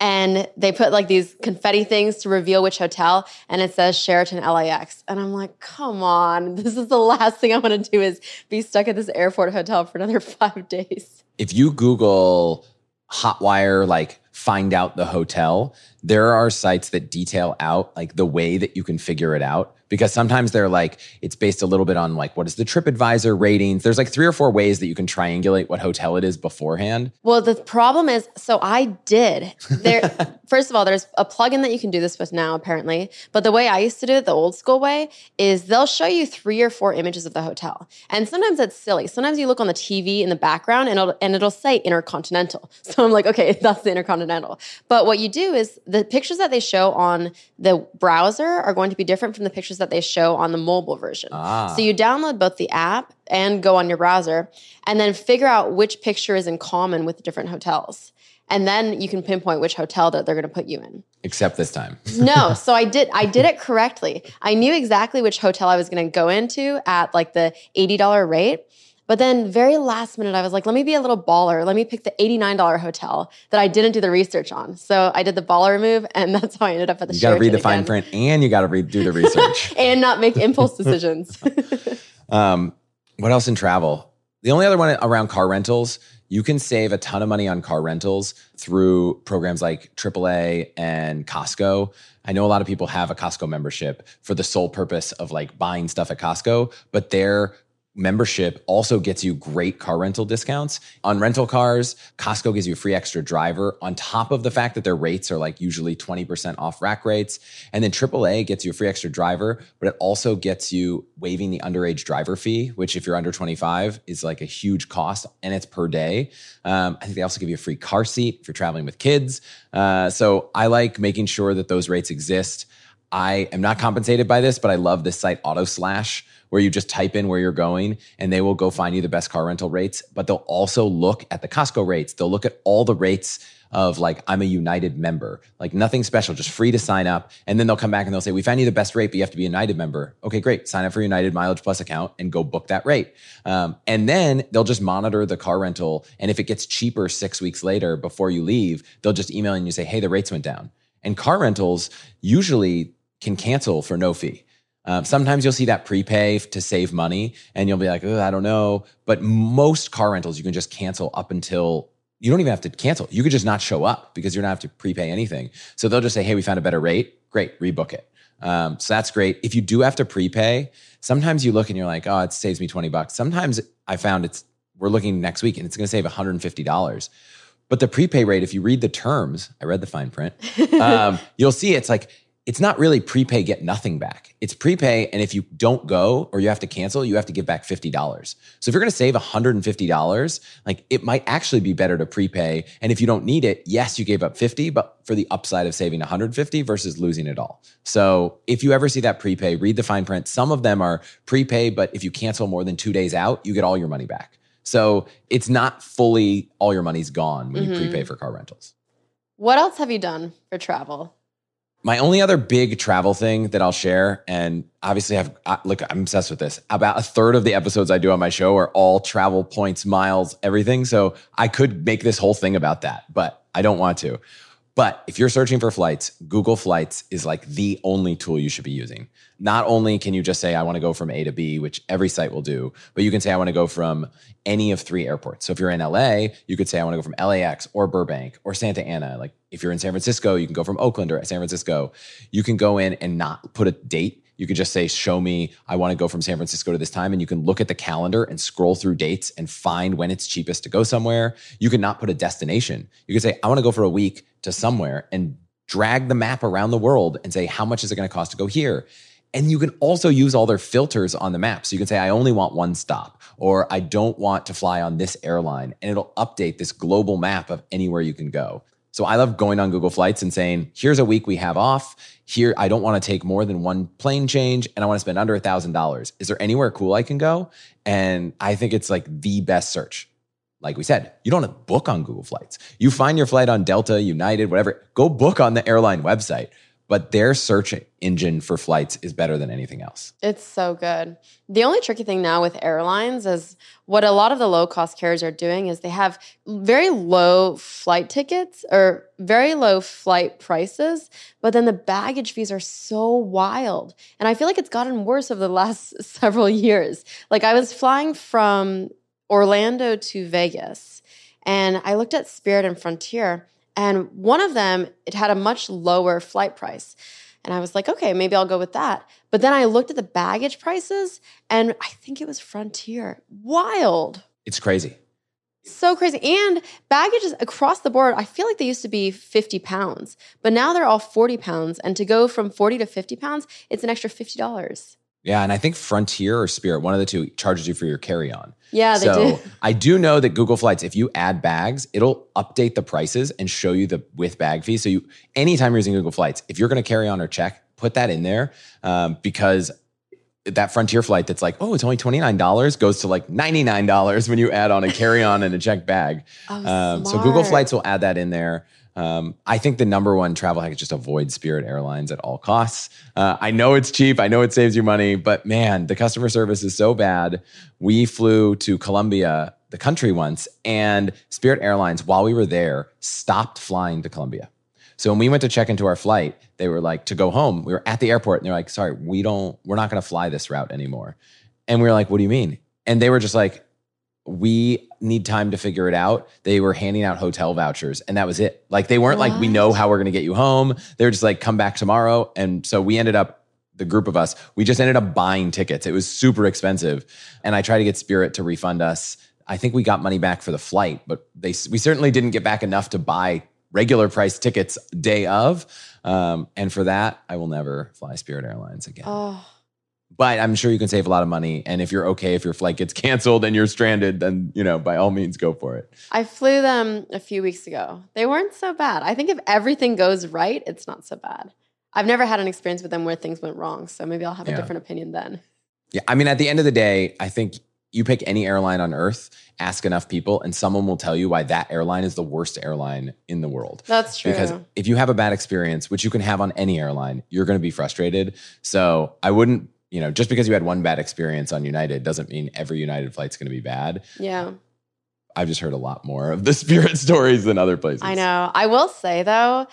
and they put like these confetti things to reveal which hotel and it says Sheraton LAX and I'm like come on this is the last thing I want to do is be stuck at this airport hotel for another 5 days if you google hotwire like find out the hotel there are sites that detail out like the way that you can figure it out because sometimes they're like it's based a little bit on like what is the TripAdvisor ratings. There's like three or four ways that you can triangulate what hotel it is beforehand. Well, the problem is, so I did. There, first of all, there's a plugin that you can do this with now, apparently. But the way I used to do it, the old school way, is they'll show you three or four images of the hotel, and sometimes that's silly. Sometimes you look on the TV in the background, and it'll and it'll say Intercontinental. So I'm like, okay, that's the Intercontinental. But what you do is the pictures that they show on the browser are going to be different from the pictures that they show on the mobile version. Ah. So you download both the app and go on your browser and then figure out which picture is in common with different hotels. And then you can pinpoint which hotel that they're going to put you in. Except this time. no, so I did I did it correctly. I knew exactly which hotel I was going to go into at like the $80 rate. But then, very last minute, I was like, let me be a little baller. Let me pick the $89 hotel that I didn't do the research on. So I did the baller move, and that's how I ended up at the You got to read the fine again. print and you got to read do the research and not make impulse decisions. um, what else in travel? The only other one around car rentals, you can save a ton of money on car rentals through programs like AAA and Costco. I know a lot of people have a Costco membership for the sole purpose of like buying stuff at Costco, but their membership also gets you great car rental discounts on rental cars. Costco gives you a free extra driver on top of the fact that their rates are like usually 20% off rack rates. And then AAA gets you a free extra driver, but it also gets you waiving the underage driver fee, which if you're under 25 is like a huge cost and it's per day. Um, I think they also give you a free car seat if you're traveling with kids. Uh, so I like making sure that those rates exist. I am not compensated by this, but I love this site AutoSlash where you just type in where you're going and they will go find you the best car rental rates. But they'll also look at the Costco rates. They'll look at all the rates of like, I'm a United member, like nothing special, just free to sign up. And then they'll come back and they'll say, we found you the best rate, but you have to be a United member. Okay, great. Sign up for United Mileage Plus account and go book that rate. Um, and then they'll just monitor the car rental. And if it gets cheaper six weeks later before you leave, they'll just email and you say, hey, the rates went down. And car rentals usually can cancel for no fee. Um, sometimes you'll see that prepay to save money and you'll be like, I don't know. But most car rentals, you can just cancel up until you don't even have to cancel. You could just not show up because you're not have to prepay anything. So they'll just say, hey, we found a better rate. Great, rebook it. Um, so that's great. If you do have to prepay, sometimes you look and you're like, oh, it saves me 20 bucks. Sometimes I found it's, we're looking next week and it's going to save $150. But the prepay rate, if you read the terms, I read the fine print, um, you'll see it's like it's not really prepay get nothing back. It's prepay, and if you don't go or you have to cancel, you have to give back fifty dollars. So if you're going to save one hundred and fifty dollars, like it might actually be better to prepay. And if you don't need it, yes, you gave up fifty, but for the upside of saving one hundred fifty versus losing it all. So if you ever see that prepay, read the fine print. Some of them are prepay, but if you cancel more than two days out, you get all your money back. So it's not fully all your money's gone when mm-hmm. you prepay for car rentals. What else have you done for travel? My only other big travel thing that I'll share, and obviously I've look, I'm obsessed with this. About a third of the episodes I do on my show are all travel points, miles, everything. So I could make this whole thing about that, but I don't want to. But if you're searching for flights, Google Flights is like the only tool you should be using. Not only can you just say, I want to go from A to B, which every site will do, but you can say, I want to go from any of three airports. So if you're in LA, you could say, I want to go from LAX or Burbank or Santa Ana. Like if you're in San Francisco, you can go from Oakland or San Francisco. You can go in and not put a date you could just say, Show me, I want to go from San Francisco to this time. And you can look at the calendar and scroll through dates and find when it's cheapest to go somewhere. You could not put a destination. You could say, I want to go for a week to somewhere and drag the map around the world and say, How much is it going to cost to go here? And you can also use all their filters on the map. So you can say, I only want one stop, or I don't want to fly on this airline. And it'll update this global map of anywhere you can go. So I love going on Google Flights and saying, here's a week we have off. Here, I don't want to take more than one plane change and I want to spend under a thousand dollars. Is there anywhere cool I can go? And I think it's like the best search. Like we said, you don't book on Google Flights. You find your flight on Delta, United, whatever, go book on the airline website but their search engine for flights is better than anything else. It's so good. The only tricky thing now with airlines is what a lot of the low cost carriers are doing is they have very low flight tickets or very low flight prices, but then the baggage fees are so wild. And I feel like it's gotten worse over the last several years. Like I was flying from Orlando to Vegas and I looked at Spirit and Frontier and one of them, it had a much lower flight price. And I was like, okay, maybe I'll go with that. But then I looked at the baggage prices and I think it was Frontier. Wild. It's crazy. So crazy. And baggages across the board, I feel like they used to be 50 pounds, but now they're all 40 pounds. And to go from 40 to 50 pounds, it's an extra $50. Yeah, and I think Frontier or Spirit, one of the two, charges you for your carry-on. Yeah, they so do. I do know that Google Flights, if you add bags, it'll update the prices and show you the with bag fee. So you, anytime you're using Google Flights, if you're going to carry on or check, put that in there um, because that Frontier flight that's like, oh, it's only twenty nine dollars goes to like ninety nine dollars when you add on a carry on and a check bag. Oh, um, so Google Flights will add that in there. Um, I think the number one travel hack is just avoid Spirit Airlines at all costs. Uh, I know it's cheap, I know it saves you money, but man, the customer service is so bad. We flew to Colombia, the country once, and Spirit Airlines, while we were there, stopped flying to Colombia. So when we went to check into our flight, they were like, to go home, we were at the airport and they're like, sorry, we don't, we're not going to fly this route anymore. And we were like, what do you mean? And they were just like, we need time to figure it out. They were handing out hotel vouchers and that was it. Like they weren't like, we know how we're going to get you home. They were just like, come back tomorrow. And so we ended up, the group of us, we just ended up buying tickets. It was super expensive. And I tried to get Spirit to refund us. I think we got money back for the flight, but they, we certainly didn't get back enough to buy regular price tickets day of. Um, and for that, I will never fly Spirit Airlines again. Oh, But I'm sure you can save a lot of money. And if you're okay, if your flight gets canceled and you're stranded, then you know by all means go for it. I flew them a few weeks ago. They weren't so bad. I think if everything goes right, it's not so bad. I've never had an experience with them where things went wrong, so maybe I'll have Yeah. a different opinion then. Yeah, I mean, at the end of the day, I think you pick any airline on earth, ask enough people, and someone will tell you why that airline is the worst airline in the world. That's true. Because if you have a bad experience, which you can have on any airline, you're going to be frustrated. So I wouldn't, you know, just because you had one bad experience on United doesn't mean every United flight's going to be bad. yeah, I've just heard a lot more of the Spirit stories than other places. I know. I will say though,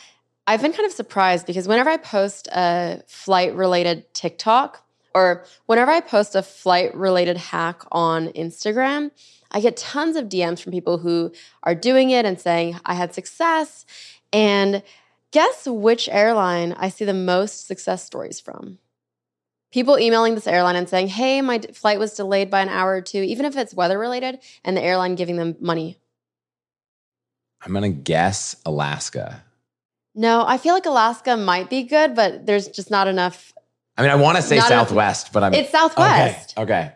I've been kind of surprised because whenever I post a flight related TikTok or whenever I post a flight related hack on Instagram, I get tons of DMs from people who are doing it and saying, I had success. And guess which airline I see the most success stories from? People emailing this airline and saying, Hey, my d- flight was delayed by an hour or two, even if it's weather related, and the airline giving them money. I'm going to guess Alaska. No, I feel like Alaska might be good, but there's just not enough. I mean, I want to say Not enough- Southwest, but I'm It's Southwest. Okay. Okay.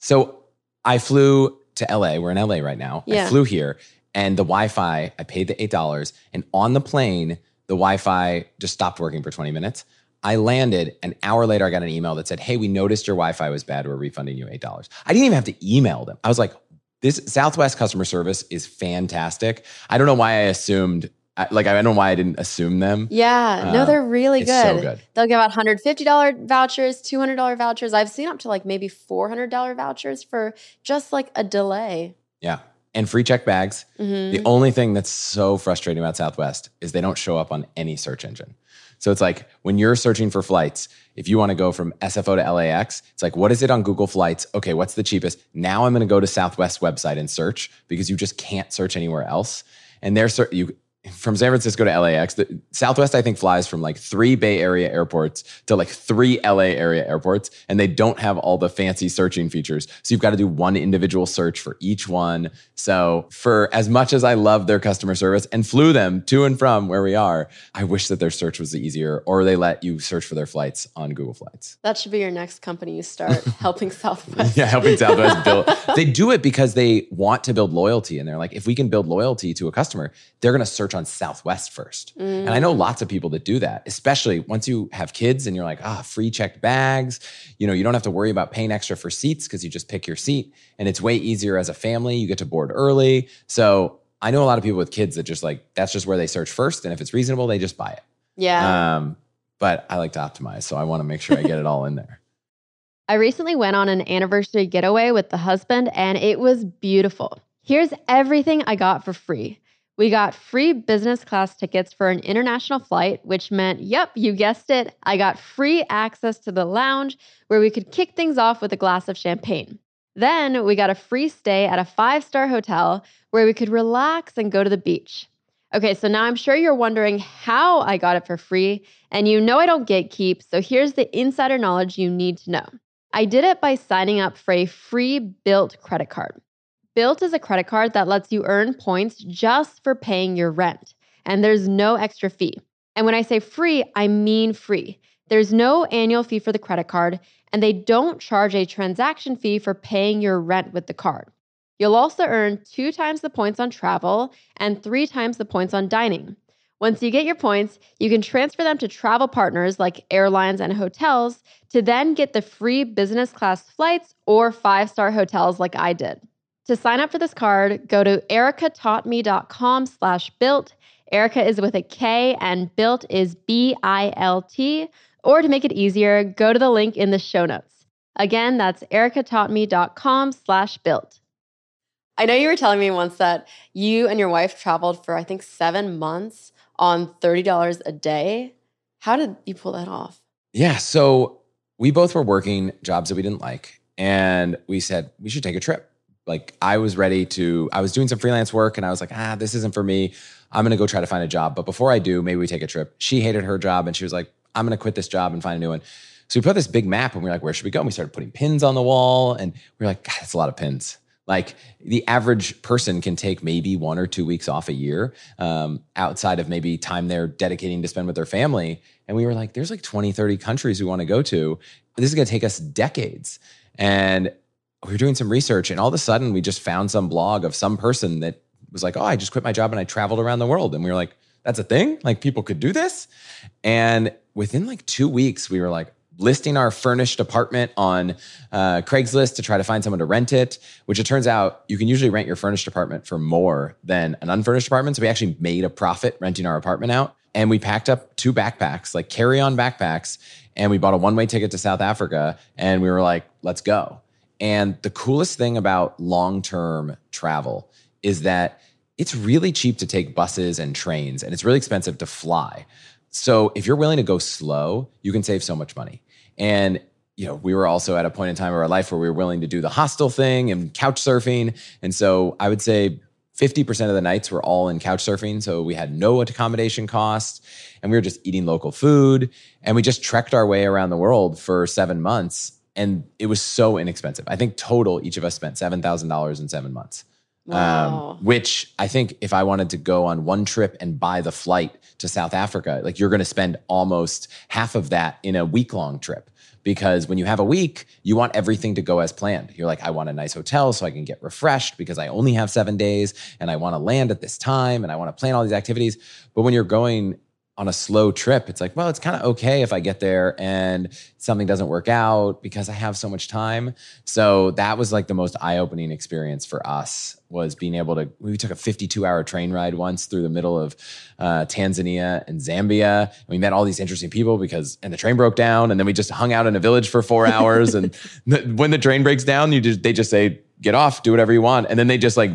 So I flew to LA. We're in LA right now. I flew here and the Wi Fi, I paid the $8. And on the plane, the Wi Fi just stopped working for 20 minutes. I landed an hour later. I got an email that said, Hey, we noticed your Wi Fi was bad. We're refunding you $8. I didn't even have to email them. I was like, this Southwest customer service is fantastic. I don't know why I assumed, like, I don't know why I didn't assume them. Yeah, no, Uh, they're really good. so good. They'll give out $150 vouchers, $200 vouchers. I've seen up to like maybe $400 vouchers for just like a delay. Yeah. And free check bags. Mhm. The only thing that's so frustrating about Southwest is they don't show up on any search engine. So it's like when you're searching for flights, if you want to go from SFO to LAX, it's like, what is it on Google Flights? Okay, what's the cheapest? Now I'm going to go to Southwest website and search because you just can't search anywhere else. And they're you from San Francisco to LAX. The, Southwest, I think, flies from like three Bay Area airports to like three LA area airports, and they don't have all the fancy searching features. So you've got to do one individual search for each one. So for as much as I love their customer service and flew them to and from where we are, I wish that their search was easier, or they let you search for their flights on Google Flights. That should be your next company you start, helping Southwest. Yeah, helping Southwest build. They do it because they want to build loyalty. And they're like, if we can build loyalty to a customer, they're going to search on Southwest first. And I know lots of people that do that, especially once you have kids and you're like, ah, free checked bags. You know, you don't have to worry about paying extra for seats because you just pick your seat. And it's way easier as a family. You get to board early. So I know a lot of people with kids that just like, that's just where they search first. And if it's reasonable, they just buy it. Yeah. Um, but I like to optimize. So I want to make sure I get it all in there. I recently went on an anniversary getaway with the husband, and it was beautiful. Here's everything I got for free. We got free business class tickets for an international flight, which meant, yep, you guessed it, I got free access to the lounge where we could kick things off with a glass of champagne. Then we got a free stay at a five star hotel where we could relax and go to the beach. Okay, so now I'm sure you're wondering how I got it for free, and you know I don't gatekeep, so here's the insider knowledge you need to know. I did it by signing up for a free Bilt credit card. Bilt is a credit card that lets you earn points just for paying your rent, and there's no extra fee. And when I say free, I mean free. There's no annual fee for the credit card, and they don't charge a transaction fee for paying your rent with the card. You'll also earn two times the points on travel and three times the points on dining. Once you get your points, you can transfer them to travel partners like airlines and hotels to then get the free business class flights or five star hotels like I did. To sign up for this card, go to erikataughtme.com slash bilt. Erika is with a K and bilt is B-I-L-T. Or to make it easier, go to the link in the show notes. Again, that's erikataughtme.com slash bilt. I know you were telling me once that you and your wife traveled for, I think, seven months on $30 a day. How did you pull that off? Yeah. So we both were working jobs that we didn't like. And we said, we should take a trip. Like I was ready to, I was doing some freelance work and I was like, ah, this isn't for me. I'm going to go try to find a job. But before I do, maybe we take a trip. She hated her job and she was like, I'm going to quit this job and find a new one. So we put this big map and we are like, where should we go? And we started putting pins on the wall and we are like, God, that's a lot of pins. Like the average person can take maybe one or two weeks off a year um, outside of maybe time they're dedicating to spend with their family. And we were like, there's like 20, 30 countries we want to go to. This is going to take us decades. And we were doing some research and all of a sudden we just found some blog of some person that was like, oh, I just quit my job and I traveled around the world. And we were like, that's a thing? Like people could do this? And within like two weeks, we were like, listing our furnished apartment on uh, Craigslist to try to find someone to rent it, which it turns out you can usually rent your furnished apartment for more than an unfurnished apartment. So we actually made a profit renting our apartment out. And we packed up two backpacks, like carry on backpacks, and we bought a one way ticket to South Africa. And we were like, let's go. And the coolest thing about long term travel is that it's really cheap to take buses and trains, and it's really expensive to fly. So if you're willing to go slow, you can save so much money. And you know, we were also at a point in time of our life where we were willing to do the hostel thing and couch surfing. And so I would say 50% of the nights were all in couch surfing. So we had no accommodation costs and we were just eating local food. And we just trekked our way around the world for seven months. And it was so inexpensive. I think total, each of us spent $7,000 in seven months. Um, wow. Um, which I think if I wanted to go on one trip and buy the flight to South Africa, like you're going to spend almost half of that in a week long trip. Because when you have a week, you want everything to go as planned. You're like, I want a nice hotel so I can get refreshed because I only have seven days and I want to land at this time and I want to plan all these activities. But when you're going on a slow trip, it's like, well, it's kind of okay if I get there and something doesn't work out because I have so much time. So that was like the most eye-opening experience for us was being able to. We took a 52-hour train ride once through the middle of uh, Tanzania and Zambia. And we met all these interesting people because, and the train broke down, and then we just hung out in a village for four hours. and the, when the train breaks down, you just they just say, get off, do whatever you want, and then they just like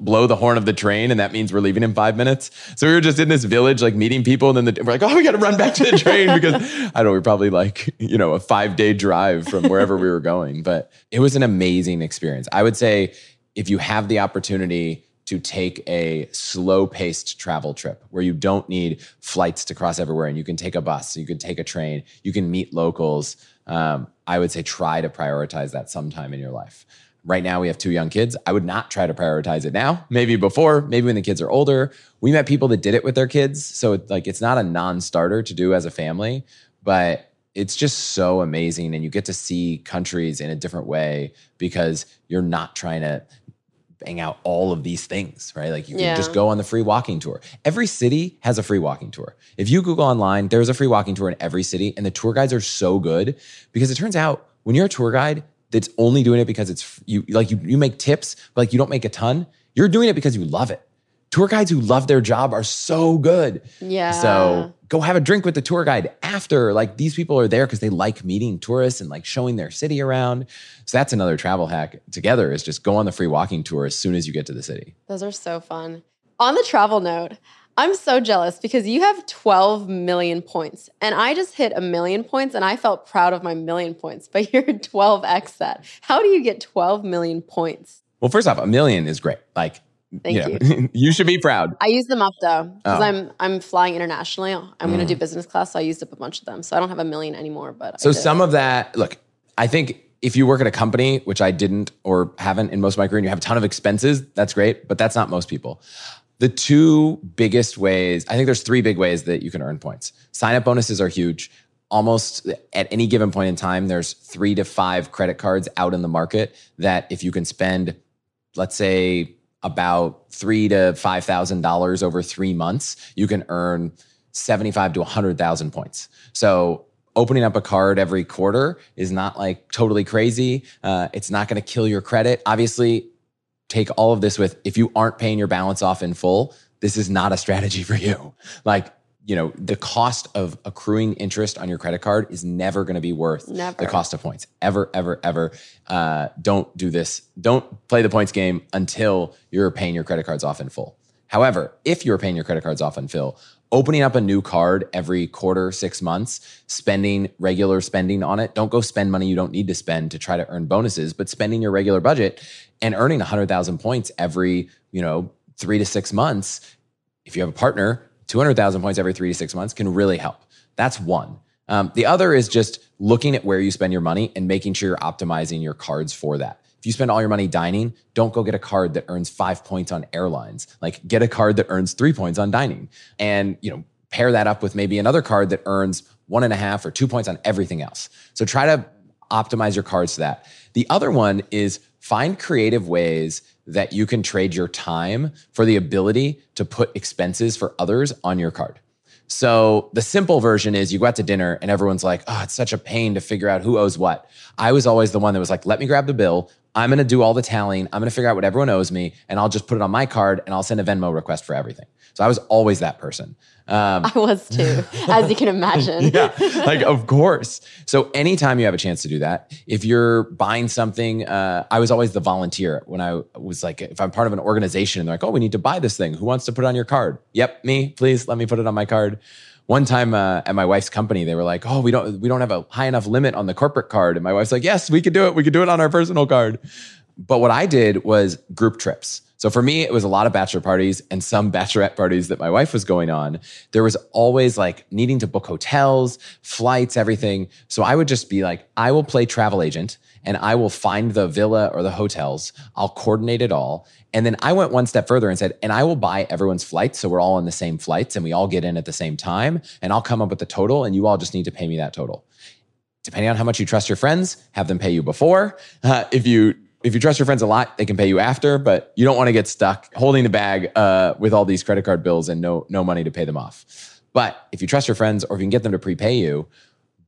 blow the horn of the train and that means we're leaving in five minutes. So we were just in this village, like meeting people. And then the, we're like, oh, we got to run back to the train because I don't know, we're probably like, you know, a five day drive from wherever we were going. But it was an amazing experience. I would say if you have the opportunity to take a slow paced travel trip where you don't need flights to cross everywhere and you can take a bus, you can take a train, you can meet locals. Um, I would say try to prioritize that sometime in your life. Right now, we have two young kids. I would not try to prioritize it now. Maybe before, maybe when the kids are older. We met people that did it with their kids. So, it, like, it's not a non starter to do as a family, but it's just so amazing. And you get to see countries in a different way because you're not trying to bang out all of these things, right? Like you can just go on the free walking tour. Every city has a free walking tour. If you Google online, there's a free walking tour in every city, and the tour guides are so good because it turns out when you're a tour guide, that's only doing it because it's you like you you make tips, but like you don't make a ton. You're doing it because you love it. Tour guides who love their job are so good. Yeah. So go have a drink with the tour guide after. Like these people are there because they like meeting tourists and like showing their city around. So that's another travel hack together is just go on the free walking tour as soon as you get to the city. Those are so fun. On the travel note, I'm so jealous because you have 12 million points and I just hit a million points and I felt proud of my million points, but you're 12x that. How do you get 12 million points? Well, first off, a million is great. Like, Thank you. Know, you. you should be proud. I use them up though because oh. I'm I'm flying internationally. I'm mm. going to do business class, so I used up a bunch of them. So I don't have a million anymore. But so some of that, look, I think if you work at a company, which I didn't or haven't in most of my career, and you have a ton of expenses, that's great, but that's not most people. The two biggest ways, I think there's three big ways that you can earn points. Sign up bonuses are huge. Almost at any given point in time, there's three to five credit cards out in the market that if you can spend, let's say, about three to five thousand dollars over three months, you can earn seventy-five to hundred thousand points. So opening up a card every quarter is not like totally crazy. Uh, it's not going to kill your credit. Obviously, take all of this with if you aren't paying your balance off in full, this is not a strategy for you. Like, you know, the cost of accruing interest on your credit card is never going to be worth never. the cost of points. Ever, ever, ever. Uh, don't do this. Don't play the points game until you're paying your credit cards off in full. However, if you're paying your credit cards off in full, opening up a new card every quarter, six months, spending regular spending on it. Don't go spend money you don't need to spend to try to earn bonuses, but spending your regular budget and earning 100,000 points every, you know, three to six months. If you have a partner, 200,000 points every three to six months can really help. That's one. Um, the other is just looking at where you spend your money and making sure you're optimizing your cards for that. If you spend all your money dining, don't go get a card that earns five points on airlines. Like get a card that earns three points on dining. And, you know, pair that up with maybe another card that earns one and a half or two points on everything else. So try to optimize your cards to that. The other one is find creative ways that you can trade your time for the ability to put expenses for others on your card. So the simple version is you go out to dinner and everyone's like, oh, it's such a pain to figure out who owes what. I was always the one that was like, let me grab the bill. I'm going to do all the tallying. I'm going to figure out what everyone owes me and I'll just put it on my card and I'll send a Venmo request for everything. So I was always that person. Um, I was too, as you can imagine. yeah, like of course. So anytime you have a chance to do that, if you're buying something, uh, I was always the volunteer when I was like, if I'm part of an organization and they're like, oh, we need to buy this thing. Who wants to put it on your card? Yep, me. Please let me put it on my card. One time uh, at my wife's company, they were like, "Oh, we don't we don't have a high enough limit on the corporate card." And my wife's like, "Yes, we could do it. We could do it on our personal card." But what I did was group trips. So for me, it was a lot of bachelor parties and some bachelorette parties that my wife was going on. There was always like needing to book hotels, flights, everything. So I would just be like, I will play travel agent and I will find the villa or the hotels. I'll coordinate it all. And then I went one step further and said, and I will buy everyone's flights. So we're all on the same flights and we all get in at the same time. And I'll come up with the total and you all just need to pay me that total depending on how much you trust your friends, have them pay you before. Uh, if you if you trust your friends a lot, they can pay you after, but you don't want to get stuck holding the bag uh, with all these credit card bills and no no money to pay them off. But if you trust your friends, or if you can get them to prepay you,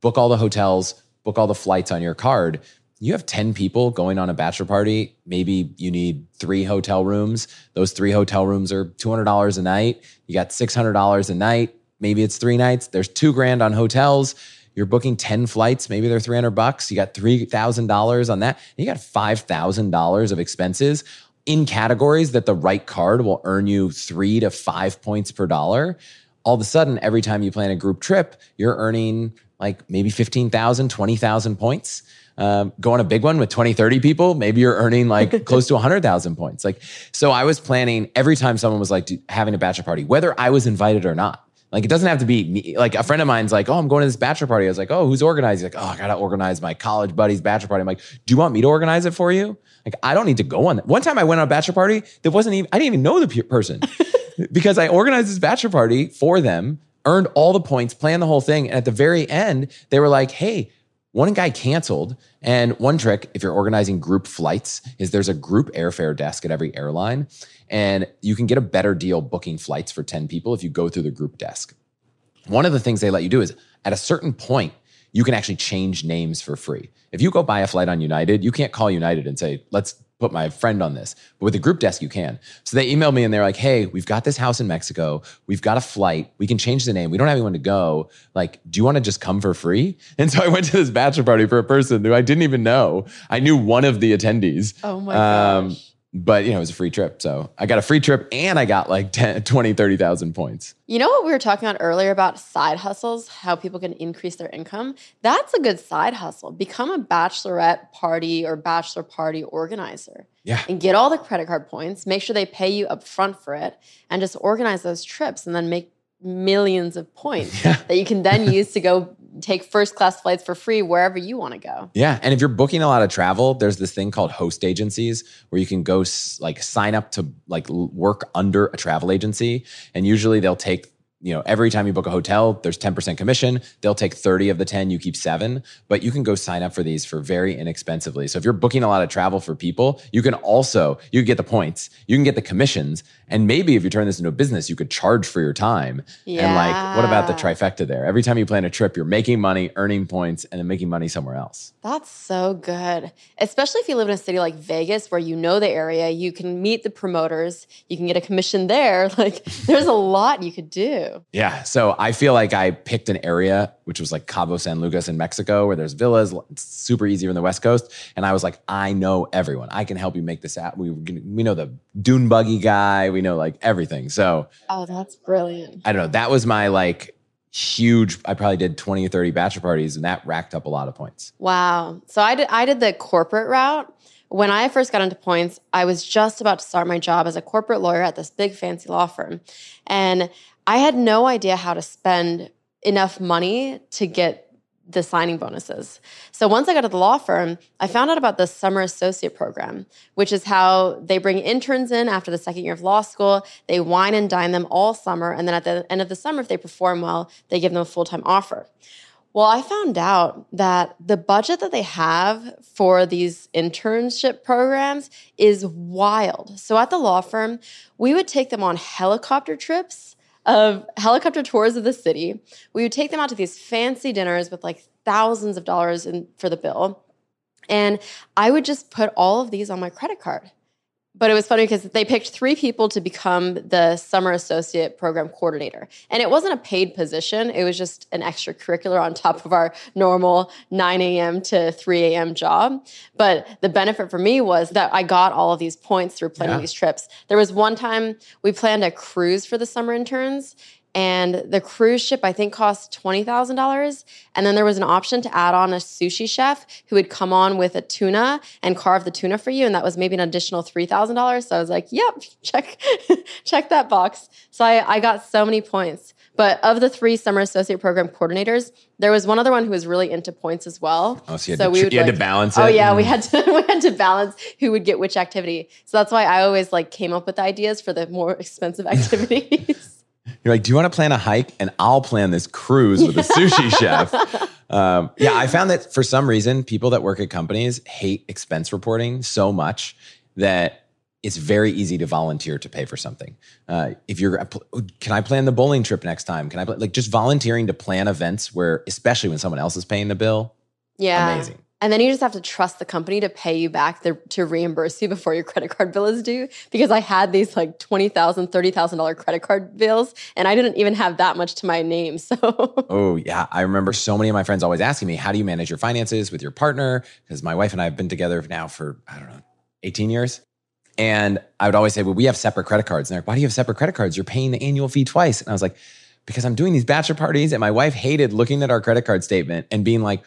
book all the hotels, book all the flights on your card. You have 10 people going on a bachelor party. Maybe you need three hotel rooms. Those three hotel rooms are $200 a night. You got $600 a night. Maybe it's three nights. There's two grand on hotels you're booking 10 flights, maybe they're 300 bucks. You got $3,000 on that. you got $5,000 of expenses in categories that the right card will earn you three to five points per dollar. All of a sudden, every time you plan a group trip, you're earning like maybe 15,000, 20,000 points. Um, go on a big one with 20, 30 people, maybe you're earning like close to 100,000 points. Like, so I was planning every time someone was like having a bachelor party, whether I was invited or not. Like it doesn't have to be me. Like a friend of mine's like, oh, I'm going to this bachelor party. I was like, oh, who's organizing? He's like, oh, I gotta organize my college buddy's bachelor party. I'm like, do you want me to organize it for you? Like I don't need to go on that. One time I went on a bachelor party that wasn't even. I didn't even know the person because I organized this bachelor party for them, earned all the points, planned the whole thing, and at the very end they were like, hey. One guy canceled. And one trick, if you're organizing group flights, is there's a group airfare desk at every airline. And you can get a better deal booking flights for 10 people if you go through the group desk. One of the things they let you do is at a certain point, you can actually change names for free. If you go buy a flight on United, you can't call United and say, let's put my friend on this. But with the group desk, you can. So they emailed me and they're like, hey, we've got this house in Mexico. We've got a flight. We can change the name. We don't have anyone to go. Like, do you want to just come for free? And so I went to this bachelor party for a person who I didn't even know. I knew one of the attendees. Oh my um, gosh but you know it was a free trip. So i got a free trip and i got like 10 20 30000 points. You know what we were talking about earlier about side hustles how people can increase their income? That's a good side hustle. Become a bachelorette party or bachelor party organizer. Yeah. And get all the credit card points. Make sure they pay you up front for it. And just organize those trips and then make millions of points yeah. that you can then use to go take first class flights for free wherever you want to go. Yeah, and if you're booking a lot of travel, there's this thing called host agencies where you can go like sign up to like work under a travel agency and usually they'll take you know, every time you book a hotel, there's 10% commission. They'll take 30 of the 10, you keep seven, but you can go sign up for these for very inexpensively. So if you're booking a lot of travel for people, you can also, you can get the points, you can get the commissions. And maybe if you turn this into a business, you could charge for your time. Yeah. And like, what about the trifecta there? Every time you plan a trip, you're making money, earning points, and then making money somewhere else. That's so good. Especially if you live in a city like Vegas where you know the area, you can meet the promoters, you can get a commission there. Like, there's a lot you could do. Yeah. So I feel like I picked an area which was like Cabo San Lucas in Mexico, where there's villas. It's super easy on the West Coast. And I was like, I know everyone. I can help you make this app. We we know the dune buggy guy. We know like everything. So, oh, that's brilliant. I don't know. That was my like huge. I probably did twenty or thirty bachelor parties, and that racked up a lot of points. Wow. So I did. I did the corporate route. When I first got into points, I was just about to start my job as a corporate lawyer at this big fancy law firm, and I had no idea how to spend enough money to get the signing bonuses. So once I got to the law firm, I found out about the summer associate program, which is how they bring interns in after the second year of law school. They wine and dine them all summer. And then at the end of the summer, if they perform well, they give them a full time offer. Well, I found out that the budget that they have for these internship programs is wild. So at the law firm, we would take them on helicopter trips of helicopter tours of the city. We would take them out to these fancy dinners with like thousands of dollars in, for the bill. And I would just put all of these on my credit card but it was funny because they picked three people to become the summer associate program coordinator. And it wasn't a paid position, it was just an extracurricular on top of our normal 9 a.m. to 3 a.m. job. But the benefit for me was that I got all of these points through planning yeah. these trips. There was one time we planned a cruise for the summer interns, and the cruise ship i think cost $20000 and then there was an option to add on a sushi chef who would come on with a tuna and carve the tuna for you and that was maybe an additional $3000 so i was like yep check check that box so I, I got so many points but of the three summer associate program coordinators, there was one other one who was really into points as well. Oh, so you had, so to, we would, you like, had to balance oh, it. Oh yeah, mm. we had to we had to balance who would get which activity. So that's why I always like came up with ideas for the more expensive activities. You're like, do you want to plan a hike? And I'll plan this cruise with a sushi chef. Um, yeah, I found that for some reason, people that work at companies hate expense reporting so much that it's very easy to volunteer to pay for something. Uh, if you're, can I plan the bowling trip next time? Can I like just volunteering to plan events where, especially when someone else is paying the bill? Yeah, amazing. And then you just have to trust the company to pay you back the, to reimburse you before your credit card bill is due. Because I had these like $20,000, $30,000 credit card bills and I didn't even have that much to my name. So, oh, yeah. I remember so many of my friends always asking me, how do you manage your finances with your partner? Because my wife and I have been together now for, I don't know, 18 years. And I would always say, well, we have separate credit cards. And they're like, why do you have separate credit cards? You're paying the annual fee twice. And I was like, because I'm doing these bachelor parties and my wife hated looking at our credit card statement and being like,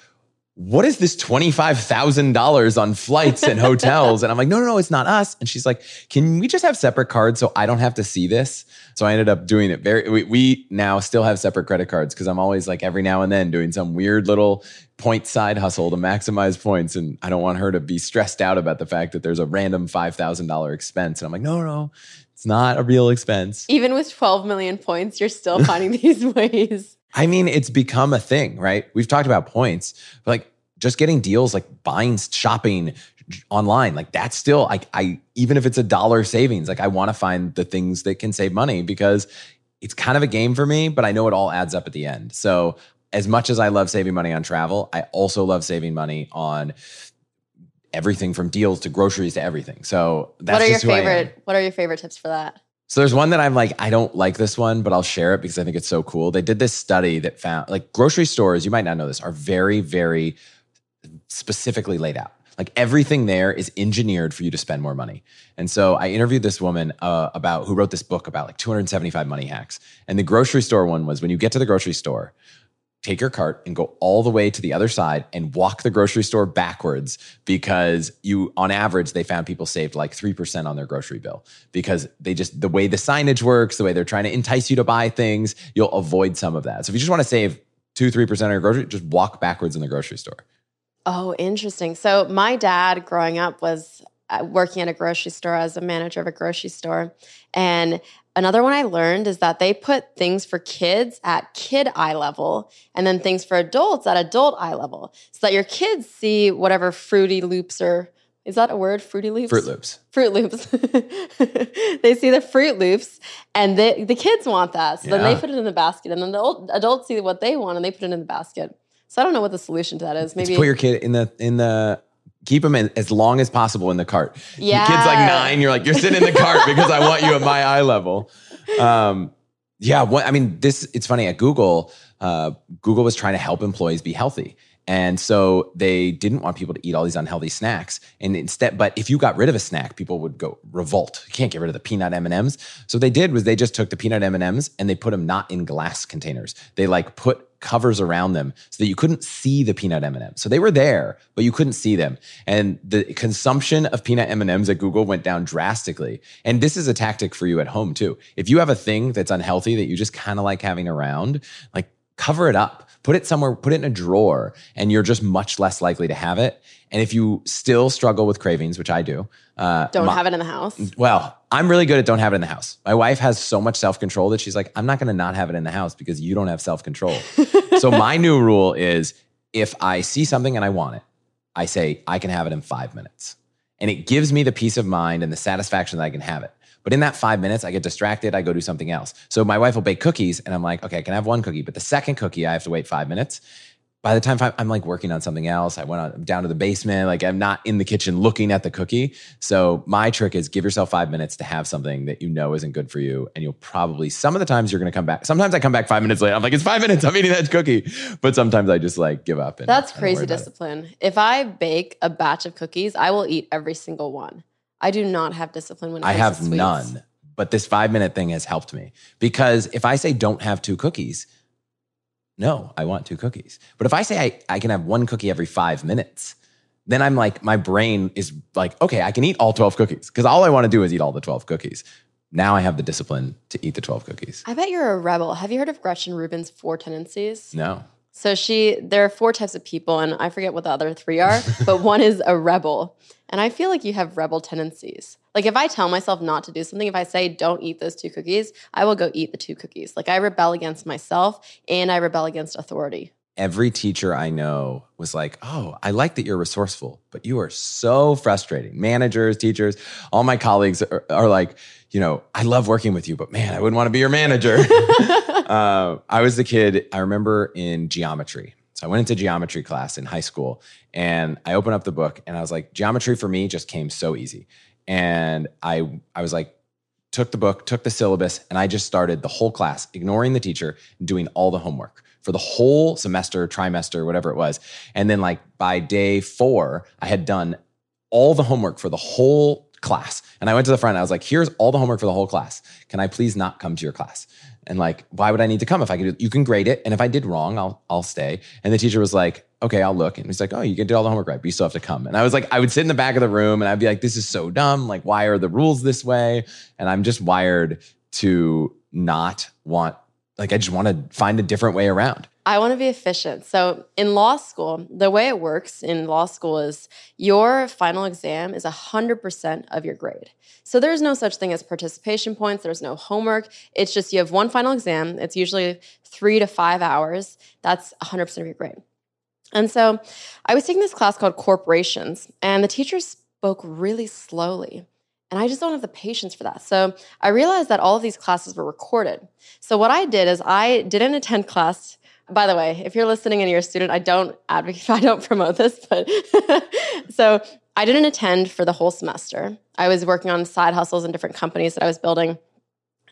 what is this $25,000 on flights and hotels? and I'm like, no, no, no, it's not us. And she's like, can we just have separate cards so I don't have to see this? So I ended up doing it very, we, we now still have separate credit cards because I'm always like every now and then doing some weird little point side hustle to maximize points. And I don't want her to be stressed out about the fact that there's a random $5,000 expense. And I'm like, no, no, it's not a real expense. Even with 12 million points, you're still finding these ways. I mean, it's become a thing, right? We've talked about points, but like just getting deals, like buying, shopping online, like that's still like I even if it's a dollar savings, like I want to find the things that can save money because it's kind of a game for me, but I know it all adds up at the end. So as much as I love saving money on travel, I also love saving money on everything from deals to groceries to everything. So that's what are your favorite? What are your favorite tips for that? So there's one that I'm like, I don't like this one, but I'll share it because I think it's so cool. They did this study that found like grocery stores, you might not know this, are very, very specifically laid out. Like everything there is engineered for you to spend more money. And so I interviewed this woman uh, about who wrote this book about like 275 money hacks. And the grocery store one was when you get to the grocery store, take your cart and go all the way to the other side and walk the grocery store backwards because you on average they found people saved like 3% on their grocery bill because they just the way the signage works the way they're trying to entice you to buy things you'll avoid some of that. So if you just want to save 2 3% on your grocery just walk backwards in the grocery store. Oh interesting. So my dad growing up was uh, working at a grocery store as a manager of a grocery store and Another one I learned is that they put things for kids at kid eye level and then things for adults at adult eye level so that your kids see whatever fruity loops or is that a word? Fruity loops? Fruit loops. Fruit loops. they see the fruit loops and they, the kids want that. So yeah. then they put it in the basket and then the old, adults see what they want and they put it in the basket. So I don't know what the solution to that is. Maybe Let's put your kid in the in the keep them in as long as possible in the cart. Yeah. Your kid's like nine. You're like, you're sitting in the cart because I want you at my eye level. Um, yeah. What, I mean, this, it's funny at Google, uh, Google was trying to help employees be healthy. And so they didn't want people to eat all these unhealthy snacks. And instead, but if you got rid of a snack, people would go revolt. You can't get rid of the peanut M&Ms. So what they did was they just took the peanut M&Ms and they put them not in glass containers. They like put covers around them so that you couldn't see the peanut M&Ms. So they were there, but you couldn't see them. And the consumption of peanut M&Ms at Google went down drastically. And this is a tactic for you at home too. If you have a thing that's unhealthy that you just kind of like having around, like cover it up put it somewhere, put it in a drawer, and you're just much less likely to have it. And if you still struggle with cravings, which I do, uh, don't my, have it in the house. Well, I'm really good at don't have it in the house. My wife has so much self control that she's like, I'm not going to not have it in the house because you don't have self control. so my new rule is if I see something and I want it, I say I can have it in five minutes, and it gives me the peace of mind and the satisfaction that I can have it. But in that five minutes, I get distracted. I go do something else. So my wife will bake cookies, and I'm like, okay, I can have one cookie, but the second cookie, I have to wait five minutes. By the time I'm like working on something else, I went on, down to the basement. Like I'm not in the kitchen looking at the cookie. So my trick is give yourself five minutes to have something that you know isn't good for you, and you'll probably some of the times you're going to come back. Sometimes I come back five minutes later. I'm like, it's five minutes. I'm eating that cookie. But sometimes I just like give up. And, That's crazy discipline. If I bake a batch of cookies, I will eat every single one. I do not have discipline when I have none but this five minute thing has helped me because if I say don't have two cookies, no, I want two cookies. But if I say I, I can have one cookie every five minutes, then I'm like, my brain is like, okay, I can eat all 12 cookies because all I want to do is eat all the 12 cookies. Now I have the discipline to eat the 12 cookies. I bet you're a rebel. Have you heard of Gretchen Rubin's four tendencies? No. So she, there are four types of people, and I forget what the other three are, but one is a rebel. And I feel like you have rebel tendencies. Like if I tell myself not to do something, if I say don't eat those two cookies, I will go eat the two cookies. Like I rebel against myself and I rebel against authority. Every teacher I know was like, Oh, I like that you're resourceful, but you are so frustrating. Managers, teachers, all my colleagues are, are like, you know, I love working with you, but man, I wouldn't want to be your manager. uh, I was the kid, I remember in geometry. So I went into geometry class in high school and I opened up the book and I was like, geometry for me just came so easy. And I I was like, took the book, took the syllabus, and I just started the whole class, ignoring the teacher, doing all the homework for the whole semester, trimester, whatever it was. And then like by day four, I had done all the homework for the whole class. And I went to the front. I was like, here's all the homework for the whole class. Can I please not come to your class? And like, why would I need to come if I could? You can grade it, and if I did wrong, I'll I'll stay. And the teacher was like, okay, I'll look. And he's like, oh, you can do all the homework right, but you still have to come. And I was like, I would sit in the back of the room, and I'd be like, this is so dumb. Like, why are the rules this way? And I'm just wired to not want. Like, I just want to find a different way around. I want to be efficient. So in law school, the way it works in law school is your final exam is 100% of your grade. So there's no such thing as participation points, there's no homework. It's just you have one final exam. It's usually 3 to 5 hours. That's 100% of your grade. And so I was taking this class called corporations and the teacher spoke really slowly. And I just don't have the patience for that. So I realized that all of these classes were recorded. So what I did is I didn't attend class by the way, if you're listening and you're a student, I don't advocate, I don't promote this, but so I didn't attend for the whole semester. I was working on side hustles in different companies that I was building.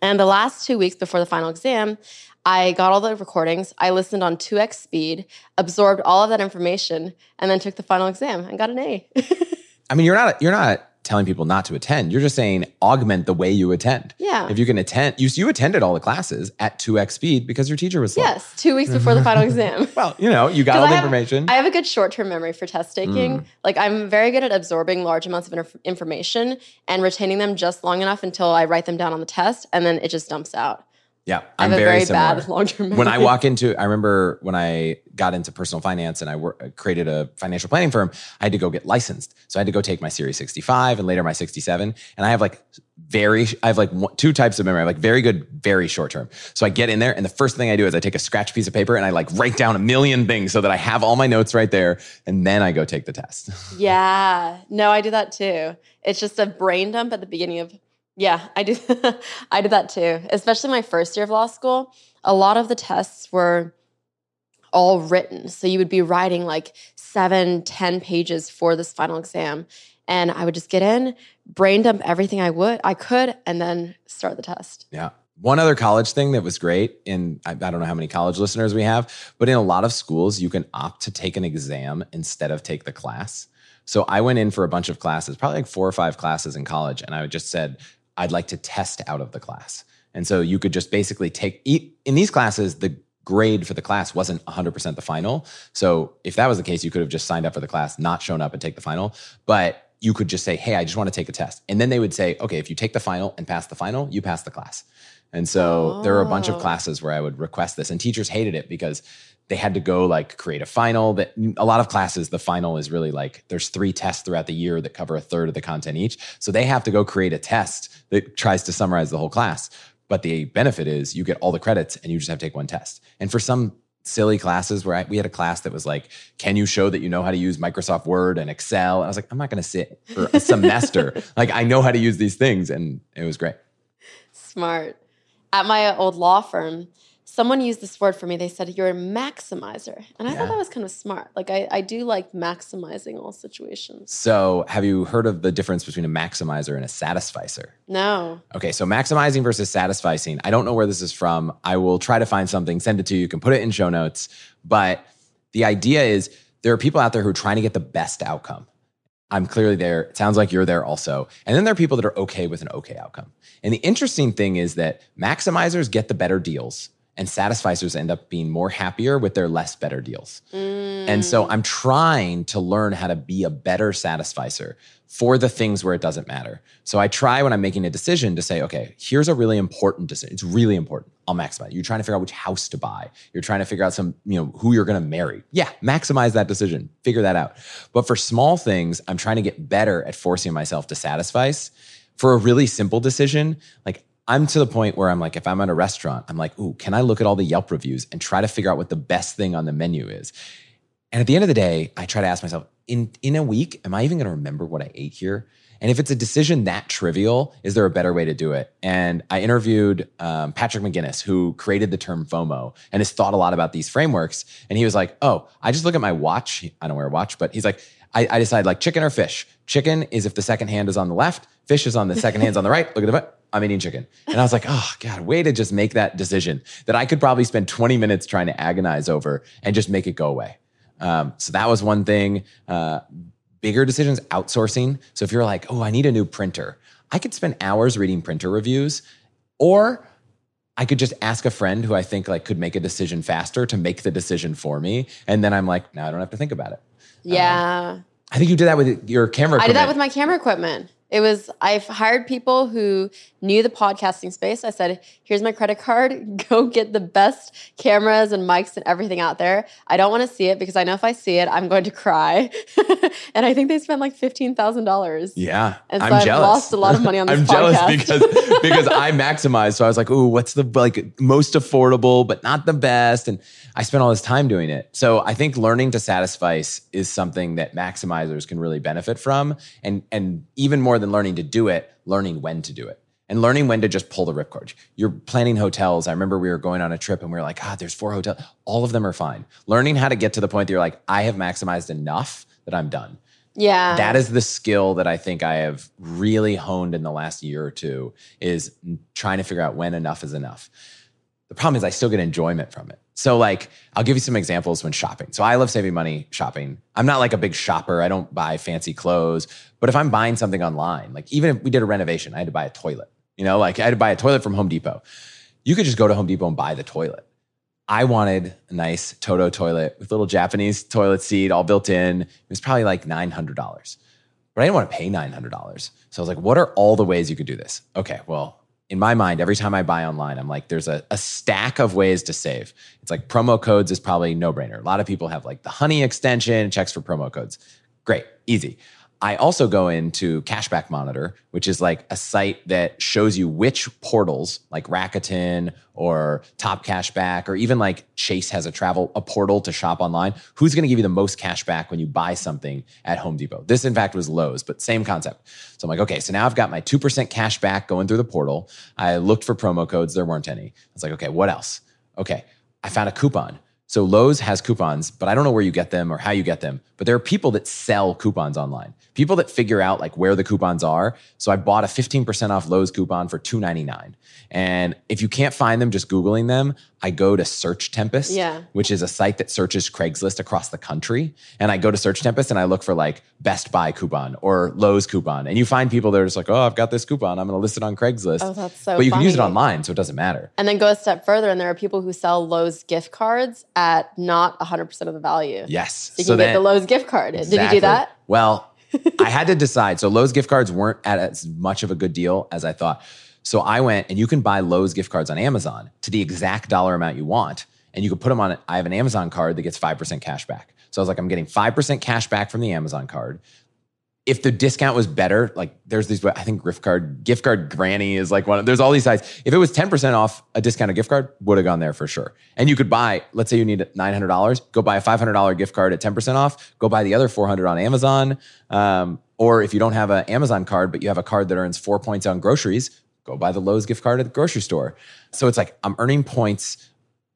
And the last two weeks before the final exam, I got all the recordings. I listened on 2x speed, absorbed all of that information, and then took the final exam and got an A. I mean, you're not you're not telling people not to attend. You're just saying augment the way you attend. Yeah. If you can attend, you you attended all the classes at 2x speed because your teacher was slow. Yes, two weeks before the final exam. Well, you know, you got all the information. I have a good short term memory for test taking. Mm. Like, I'm very good at absorbing large amounts of inf- information and retaining them just long enough until I write them down on the test, and then it just dumps out. Yeah, I'm very, very bad long-term. When I walk into, I remember when I got into personal finance and I work, uh, created a financial planning firm, I had to go get licensed. So I had to go take my Series 65 and later my 67. And I have like very, I have like two types of memory. I have like very good, very short term. So I get in there and the first thing I do is I take a scratch piece of paper and I like write down a million things so that I have all my notes right there. And then I go take the test. yeah, no, I do that too. It's just a brain dump at the beginning of yeah, I do. I did that too, especially my first year of law school. A lot of the tests were all written. So you would be writing like seven, ten pages for this final exam. And I would just get in, brain dump everything I would, I could, and then start the test. Yeah. one other college thing that was great, and I, I, don't know how many college listeners we have, but in a lot of schools, you can opt to take an exam instead of take the class. So I went in for a bunch of classes, probably like four or five classes in college, and I would just said, I'd like to test out of the class. And so you could just basically take, in these classes, the grade for the class wasn't 100% the final. So if that was the case, you could have just signed up for the class, not shown up and take the final. But you could just say, hey, I just want to take a test. And then they would say, okay, if you take the final and pass the final, you pass the class. And so oh. there were a bunch of oh. classes where I would request this, and teachers hated it because they had to go like create a final that a lot of classes the final is really like there's three tests throughout the year that cover a third of the content each. So they have to go create a test that tries to summarize the whole class. But the benefit is you get all the credits and you just have to take one test. And for some silly classes where I, we had a class that was like can you show that you know how to use microsoft word and excel? And i was like i'm not going to sit for a semester. Like i know how to use these things. And it was great. Smart. At my old law firm, someone used this word for me. They said, You're a maximizer. And I yeah. thought that was kind of smart. Like, I, I do like maximizing all situations. So, have you heard of the difference between a maximizer and a satisficer? No. Okay, so maximizing versus satisficing. I don't know where this is from. I will try to find something, send it to you. You can put it in show notes. But the idea is there are people out there who are trying to get the best outcome. I'm clearly there. It sounds like you're there also. And then there are people that are okay with an okay outcome. And the interesting thing is that maximizers get the better deals and satisficers end up being more happier with their less better deals. Mm. And so I'm trying to learn how to be a better satisficer for the things where it doesn't matter. So I try when I'm making a decision to say, okay, here's a really important decision. It's really important. I'll maximize. You're trying to figure out which house to buy. You're trying to figure out some, you know, who you're going to marry. Yeah, maximize that decision. Figure that out. But for small things, I'm trying to get better at forcing myself to satisfy. For a really simple decision, like I'm to the point where I'm like, if I'm at a restaurant, I'm like, ooh, can I look at all the Yelp reviews and try to figure out what the best thing on the menu is? And at the end of the day, I try to ask myself, in in a week, am I even going to remember what I ate here? And if it's a decision that trivial, is there a better way to do it? And I interviewed um, Patrick McGinnis, who created the term FOMO and has thought a lot about these frameworks. And he was like, "Oh, I just look at my watch. I don't wear a watch, but he's like, I, I decide like chicken or fish. Chicken is if the second hand is on the left, fish is on the second hand's on the right. Look at the. I'm eating chicken. And I was like, oh God, way to just make that decision that I could probably spend 20 minutes trying to agonize over and just make it go away. Um, so that was one thing. Uh, bigger decisions, outsourcing. So if you're like, oh, I need a new printer, I could spend hours reading printer reviews, or I could just ask a friend who I think like could make a decision faster to make the decision for me, and then I'm like, now I don't have to think about it. Yeah. Um, I think you did that with your camera. Equipment. I did that with my camera equipment. It was I've hired people who knew the podcasting space. I said, "Here's my credit card. Go get the best cameras and mics and everything out there. I don't want to see it because I know if I see it, I'm going to cry." and I think they spent like fifteen thousand dollars. Yeah, and so I'm I've jealous. lost a lot of money on this. I'm podcast. jealous because because I maximized. So I was like, "Ooh, what's the like most affordable, but not the best?" And I spent all this time doing it. So I think learning to satisfy is something that maximizers can really benefit from, and and even more than learning to do it, learning when to do it and learning when to just pull the ripcord. You're planning hotels. I remember we were going on a trip and we were like, ah, there's four hotels. All of them are fine. Learning how to get to the point that you're like, I have maximized enough that I'm done. Yeah. That is the skill that I think I have really honed in the last year or two is trying to figure out when enough is enough. The problem is I still get enjoyment from it. So like I'll give you some examples when shopping. So I love saving money shopping. I'm not like a big shopper. I don't buy fancy clothes, but if I'm buying something online, like even if we did a renovation, I had to buy a toilet. You know, like I had to buy a toilet from Home Depot. You could just go to Home Depot and buy the toilet. I wanted a nice Toto toilet with little Japanese toilet seat all built in. It was probably like $900. But I didn't want to pay $900. So I was like, what are all the ways you could do this? Okay, well, in my mind, every time I buy online, I'm like, there's a, a stack of ways to save. It's like promo codes is probably no brainer. A lot of people have like the honey extension, checks for promo codes. Great, easy. I also go into Cashback Monitor, which is like a site that shows you which portals, like Rakuten or Top Cashback, or even like Chase has a travel a portal to shop online. Who's going to give you the most cash back when you buy something at Home Depot? This, in fact, was Lowe's, but same concept. So I'm like, okay, so now I've got my two percent cash back going through the portal. I looked for promo codes, there weren't any. I was like, okay, what else? Okay, I found a coupon. So Lowe's has coupons, but I don't know where you get them or how you get them. But there are people that sell coupons online. People that figure out like where the coupons are. So I bought a 15% off Lowe's coupon for $2.99. And if you can't find them just Googling them, I go to Search Tempest, Yeah. which is a site that searches Craigslist across the country. And I go to Search Tempest and I look for like Best Buy coupon or Lowe's coupon. And you find people that are just like, oh, I've got this coupon. I'm going to list it on Craigslist. Oh, that's so But you can use it online, so it doesn't matter. And then go a step further, and there are people who sell Lowe's gift cards at not 100% of the value. Yes. So you So can get then- the Lowe's gift card. Did you do that? Well, I had to decide. So Lowe's gift cards weren't at as much of a good deal as I thought. So I went and you can buy Lowe's gift cards on Amazon to the exact dollar amount you want. And you can put them on it. I have an Amazon card that gets 5% cash back. So I was like, I'm getting 5% cash back from the Amazon card. If the discount was better, like there's these, I think gift card, gift card granny is like one of, there's all these sites. If it was 10% off a discounted gift card, would have gone there for sure. And you could buy, let's say you need $900, go buy a $500 gift card at 10% off, go buy the other 400 on Amazon. Um, or if you don't have an Amazon card, but you have a card that earns four points on groceries, go buy the Lowe's gift card at the grocery store. So it's like I'm earning points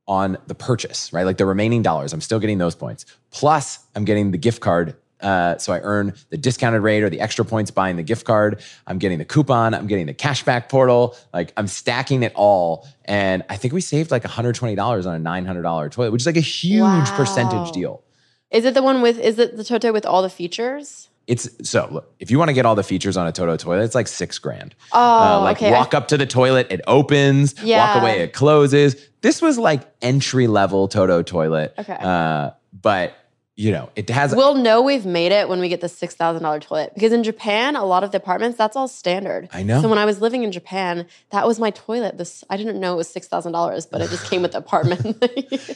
on the purchase, right? Like the remaining dollars, I'm still getting those points. Plus, I'm getting the gift card. Uh, so I earn the discounted rate or the extra points buying the gift card. I'm getting the coupon. I'm getting the cashback portal. Like I'm stacking it all. And I think we saved like $120 on a $900 toilet, which is like a huge Wow. percentage deal. Is it the one with, is it the Toto with all the features? It's so look, if you want to get all the features on a Toto toilet, it's like six grand. Oh, Uh, like okay. walk up to the toilet, it opens. Yeah. Walk away, it closes. This was like entry level Toto toilet. Okay. Uh, but you know, it has. We'll know we've made it when we get the six thousand dollar toilet because in Japan, a lot of the apartments that's all standard. I know. So when I was living in Japan, that was my toilet. This I didn't know it was six thousand dollars, but it just came with the apartment.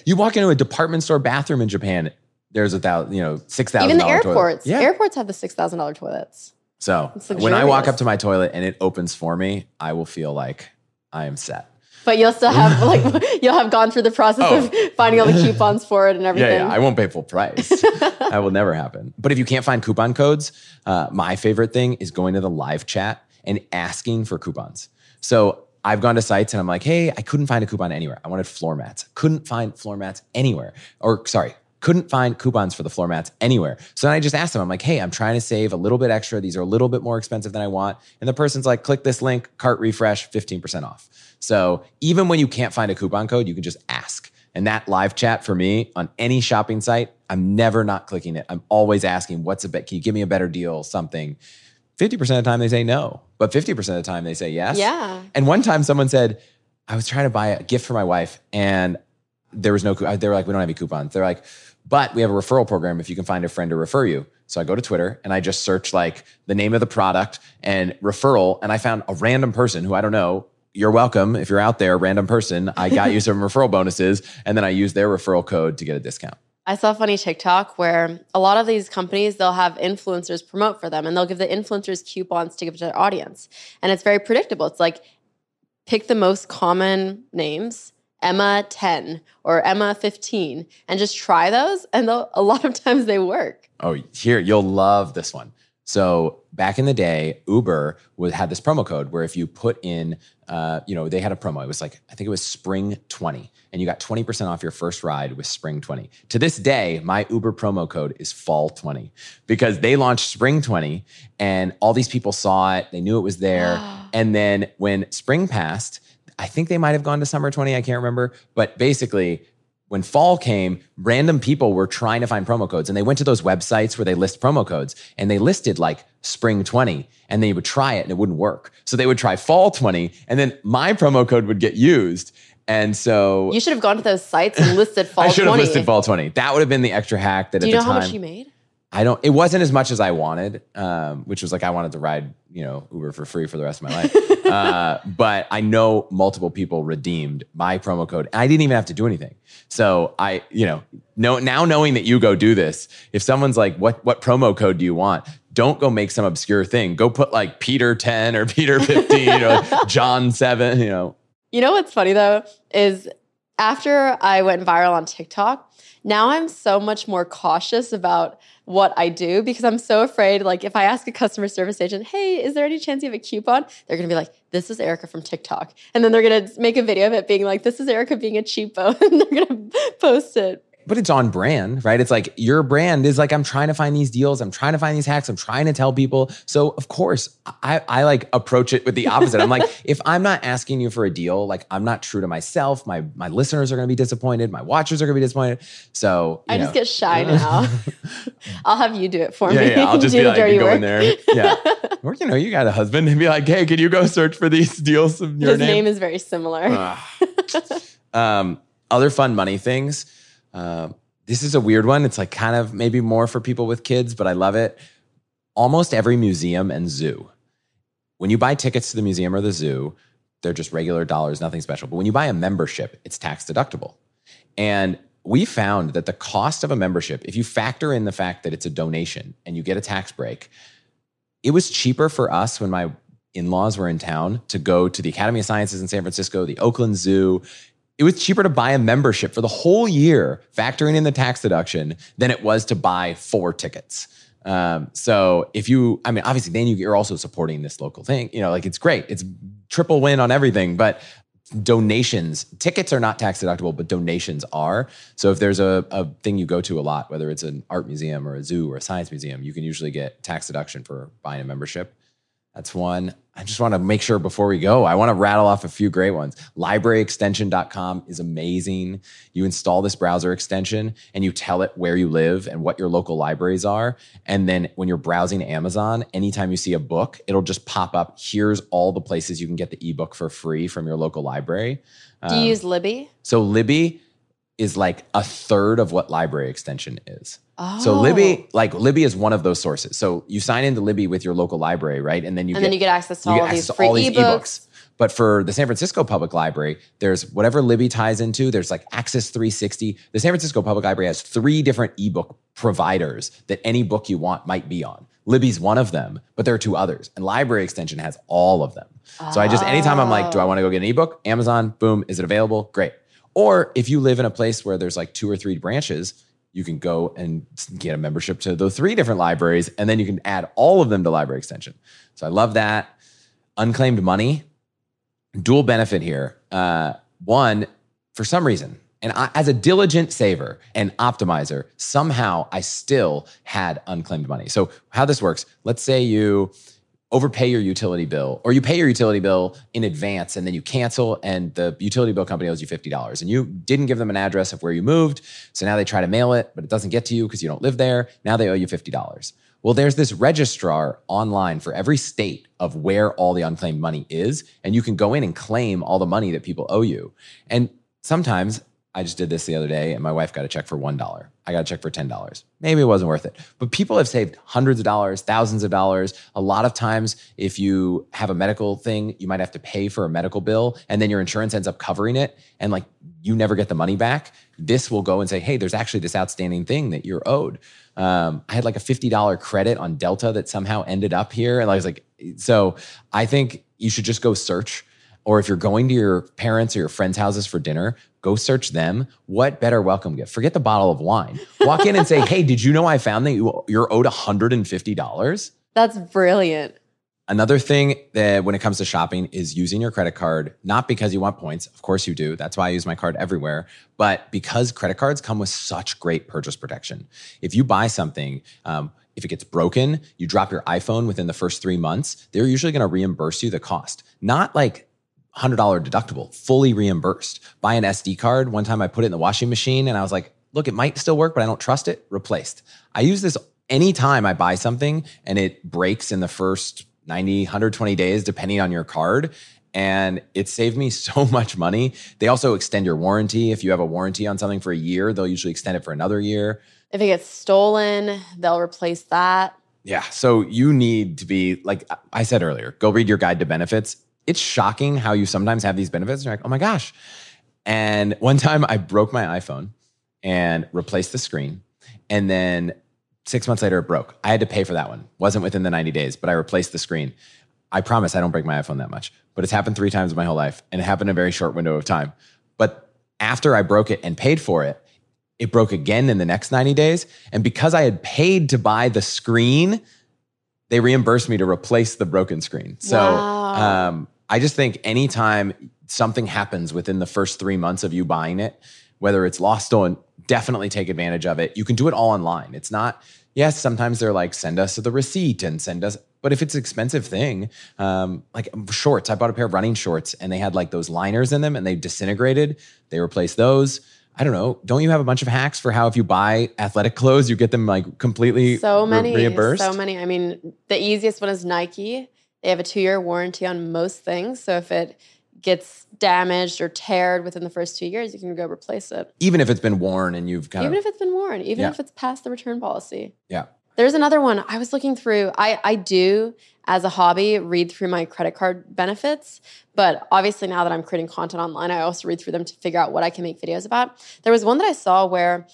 you walk into a department store bathroom in Japan. There's a thousand, you know, six thousand. Even the airports, Yeah. airports have the six thousand dollar toilets. so when I walk up to my toilet and it opens for me, I will feel like I am set. But you'll still have like you'll have gone through the process Oh. of finding all the coupons for it and everything. Yeah, yeah, I won't pay full price. that will never happen. But if you can't find coupon codes, uh, my favorite thing is going to the live chat and asking for coupons. So I've gone to sites and I'm like, hey, I couldn't find a coupon anywhere. I wanted floor mats. Couldn't find floor mats anywhere. Or sorry, couldn't find coupons for the floor mats anywhere. So then I just asked them, I'm like, hey, I'm trying to save a little bit extra. These are a little bit more expensive than I want. And the person's like, click this link, cart refresh, 15% off. So even when you can't find a coupon code, you can just ask. And that live chat for me on any shopping site, I'm never not clicking it. I'm always asking, what's a bet? Can you give me a better deal? Something. 50% of the time they say no, but 50% of the time they say yes. Yeah. And one time someone said, I was trying to buy a gift for my wife and there was no, they were like, we don't have any coupons. They're like, but we have a referral program if you can find a friend to refer you. So I go to Twitter and I just search like the name of the product and referral. And I found a random person who I don't know. You're welcome. If you're out there, random person, I got you some referral bonuses. And then I used their referral code to get a discount. I saw a funny TikTok where a lot of these companies they'll have influencers promote for them and they'll give the influencers coupons to give to their audience. And it's very predictable. It's like pick the most common names, Emma 10 or Emma 15 and just try those and a lot of times they work. Oh, here you'll love this one. So back in the day, Uber would had this promo code where if you put in, uh, you know, they had a promo. It was like I think it was Spring twenty, and you got twenty percent off your first ride with Spring twenty. To this day, my Uber promo code is Fall twenty because they launched Spring twenty, and all these people saw it. They knew it was there, and then when Spring passed, I think they might have gone to Summer twenty. I can't remember, but basically when fall came, random people were trying to find promo codes and they went to those websites where they list promo codes and they listed like spring 20 and they would try it and it wouldn't work. So they would try fall 20 and then my promo code would get used. And so You should have gone to those sites and listed fall I should have 20. listed fall 20. That would have been the extra hack that Do at you the know how much you made? I don't it wasn't as much as I wanted, um, which was like I wanted to ride, you know, Uber for free for the rest of my life. uh, but I know multiple people redeemed my promo code. I didn't even have to do anything. So I, you know, know now knowing that you go do this, if someone's like, what what promo code do you want? Don't go make some obscure thing. Go put like Peter 10 or Peter 15, you know, John 7, you know. You know what's funny though is after I went viral on TikTok, now I'm so much more cautious about what I do because I'm so afraid. Like, if I ask a customer service agent, "Hey, is there any chance you have a coupon?" They're gonna be like, "This is Erika from TikTok," and then they're gonna make a video of it being like, "This is Erika being a cheapo," and they're gonna post it. But it's on brand, right? It's like your brand is like, I'm trying to find these deals. I'm trying to find these hacks. I'm trying to tell people. So of course I, I like approach it with the opposite. I'm like, if I'm not asking you for a deal, like I'm not true to myself, my, my listeners are going to be disappointed. My watchers are going to be disappointed. So I know. just get shy now. I'll have you do it for yeah, me. Yeah, I'll just do be like, go work. in there. Yeah. or, you know, you got a husband and be like, hey, can you go search for these deals your His name is very similar. um, other fun money things. Um, this is a weird one. It's like kind of maybe more for people with kids, but I love it. Almost every museum and zoo, when you buy tickets to the museum or the zoo, they're just regular dollars, nothing special. But when you buy a membership, it's tax deductible. And we found that the cost of a membership, if you factor in the fact that it's a donation and you get a tax break, it was cheaper for us when my in laws were in town to go to the Academy of Sciences in San Francisco, the Oakland Zoo. It was cheaper to buy a membership for the whole year, factoring in the tax deduction, than it was to buy four tickets. Um, so if you, I mean, obviously, then you're also supporting this local thing. You know, like it's great. It's triple win on everything, but donations tickets are not tax deductible but donations are so if there's a, a thing you go to a lot whether it's an art museum or a zoo or a science museum you can usually get tax deduction for buying a membership that's one i just want to make sure before we go i want to rattle off a few great ones. Libraryextension.com is amazing. You install this browser extension and you tell it where you live and what your local libraries are. And then when you're browsing amazon anytime you see a book it'll just pop up here's all the places you can get the ebook for free from your local library. Do you Um, use Libby? so libby is like a third of what library extension is Oh. so Libby, oh. like Libby is one of those sources. So you sign into Libby with your local library, right? And then you and get, then you get access to all get of access these to free all these ebooks. But for the San Francisco Public Library, there's whatever Libby ties into. There's like Axis 360. The San Francisco Public Library has three different ebook providers that any book you want might be on. Libby's one of them, but there are two others. And Library Extension has all of them. So I just, anytime I'm like, do I oh. want to go get an ebook? Amazon, boom, is it available? Great. Or if you live in a place where there's like two or three branches, you can go and get a membership to those three different libraries, and then you can add all of them to Library Extension. So I love that. Unclaimed money, dual benefit here. Uh, one, for some reason, and I, as a diligent saver and optimizer, somehow I still had unclaimed money. So how this works? Let's say you overpay your utility bill or you pay your utility bill in advance and then you cancel and the utility bill company owes you $50 and you didn't give them an address of where you moved so now they try to mail it but it doesn't get to you because you don't live there now they owe you $50 well there's this registrar online for every state of where all the unclaimed money is and you can go in and claim all the money that people owe you. And sometimes I just did this the other day and my wife got a check for $1. I got a check for $10. Maybe it wasn't worth it. But people have saved hundreds of dollars, thousands of dollars. A lot of times, if you have a medical thing, you might have to pay for a medical bill and then your insurance ends up covering it and like you never get the money back. This will go and say, hey, there's actually this outstanding thing that you're owed. Um, I had like a $50 credit on Delta that somehow ended up here. And I was like, so I think you should just go search or if you're going to your parents or your friends' houses for dinner, go search them. What better welcome gift? Forget the bottle of wine. Walk in and say, "Hey, did you know I found that you, you're owed $150?" That's brilliant. Another thing that when it comes to shopping is using your credit card, not because you want points. Of course you do. That's why I use my card everywhere. But because credit cards come with such great purchase protection. If you buy something, um, if it gets broken, you drop your iPhone within the first three months, they're usually going to reimburse you the cost. Not like $100 deductible, fully reimbursed. Buy an SD card. One time I put it in the washing machine and I was like, look, it might still work, but I don't trust it. Replaced. I use this anytime I buy something and it breaks in the first 90, 120 days, depending on your card. And it saved me so much money. They also extend your warranty. If you have a warranty on something for a year, they'll usually extend it for another year. If it gets stolen, they'll replace that. Yeah. So you need to be, like I said earlier, go read your guide to benefits. It's shocking how you sometimes have these benefits. And you're like, oh my gosh. And one time I broke my iPhone and replaced the screen. And then six months later, it broke. I had to pay for that one. Wasn't within the 90 days, but I replaced the screen. I promise I don't break my iPhone that much, but it's happened three times in my whole life and it happened in a very short window of time. But after I broke it and paid for it, it broke again in the next 90 days. And because I had paid to buy the screen, they reimbursed me to replace the broken screen. So Wow. um, I just think anytime something happens within the first three months of you buying it, whether it's lost, stolen, definitely take advantage of it. You can do it all online. It's not, yes, sometimes they're like, send us the receipt and send us, but if it's an expensive thing, um, like shorts, I bought a pair of running shorts and they had like those liners in them and they disintegrated. They replaced those. I don't know. Don't you have a bunch of hacks for how if you buy athletic clothes, you get them like completely so many re- reimbursed? So many. I mean, the easiest one is Nike. They have a two year warranty on most things. So if it gets damaged or teared within the first two years, you can go replace it. Even if it's been worn and you've kind even of if it's been worn, even Yeah. if it's past the return policy. yeah. There's another one I was looking through. I, I do, as a hobby, read through my credit card benefits. But obviously, now that I'm creating content online, I also read through them to figure out what I can make videos about. There was one that I saw where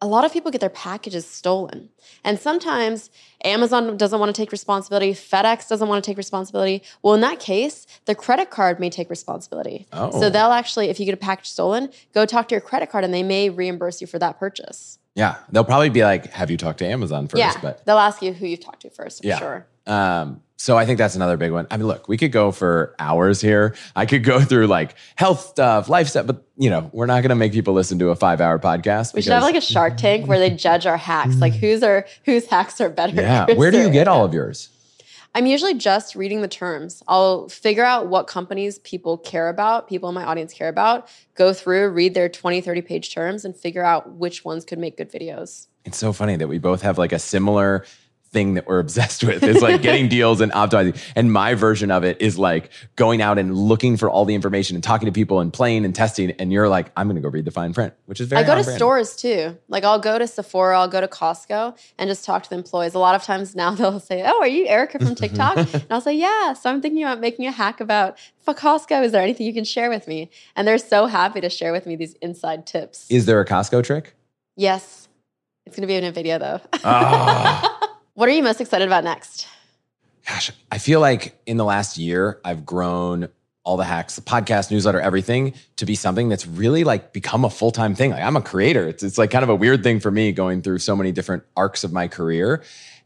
a lot of people get their packages stolen. And sometimes Amazon doesn't want to take responsibility, FedEx doesn't want to take responsibility. Well, in that case, the credit card may take responsibility. Oh. So they'll actually, if you get a package stolen, go talk to your credit card and they may reimburse you for that purchase. Yeah. They'll probably be like, have you talked to Amazon first? yeah, But they'll ask you who you've talked to first, for Yeah. sure. Um, so I think that's another big one. I mean, look, we could go for hours here. I could go through like health stuff, life stuff, but you know, we're not going to make people listen to a five-hour podcast. We should have like a Shark Tank where they judge our hacks, like mm. whose are whose hacks are better. yeah. Where do you get all of yours? I'm usually just reading the terms. I'll figure out what companies people care about, people in my audience care about, go through, read their 20, 30 page terms, and figure out which ones could make good videos. It's so funny that we both have like a similar thing that we're obsessed with is like getting deals and optimizing. And my version of it is like going out and looking for all the information and talking to people and playing and testing. And you're like, I'm going to go read the fine print, which is very I go to brand. stores too. Like I'll go to Sephora, I'll go to Costco and just talk to the employees. A lot of times now they'll say, Oh, are you Erika from TikTok? and I'll say, Yeah. So I'm thinking about making a hack about for Costco. Is there anything you can share with me? And they're so happy to share with me these inside tips. Is there a Costco trick? yes. It's gonna be in a video though. Ah. What are you most excited about next? gosh, I feel like in the last year, I've grown all the hacks, the podcast, newsletter, everything to be something that's really like become a full time thing. Like I'm a creator. It's, it's like kind of a weird thing for me going through so many different arcs of my career.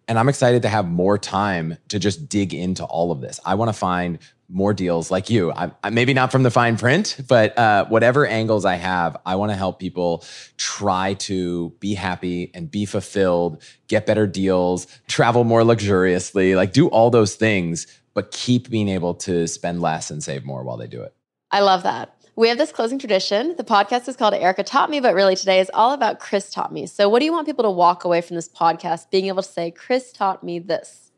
And I'm excited to have more time to just dig into all of this. I want to find more deals like you. I'm, I'm maybe not from the fine print, but uh, whatever angles I have, I want to help people try to be happy and be fulfilled, get better deals, travel more luxuriously, like do all those things, but keep being able to spend less and save more while they do it. I love that. We have this closing tradition. The podcast is called Erika Taught Me, but really today is all about Chris Taught Me. So, what do you want people to walk away from this podcast being able to say, Chris taught me this?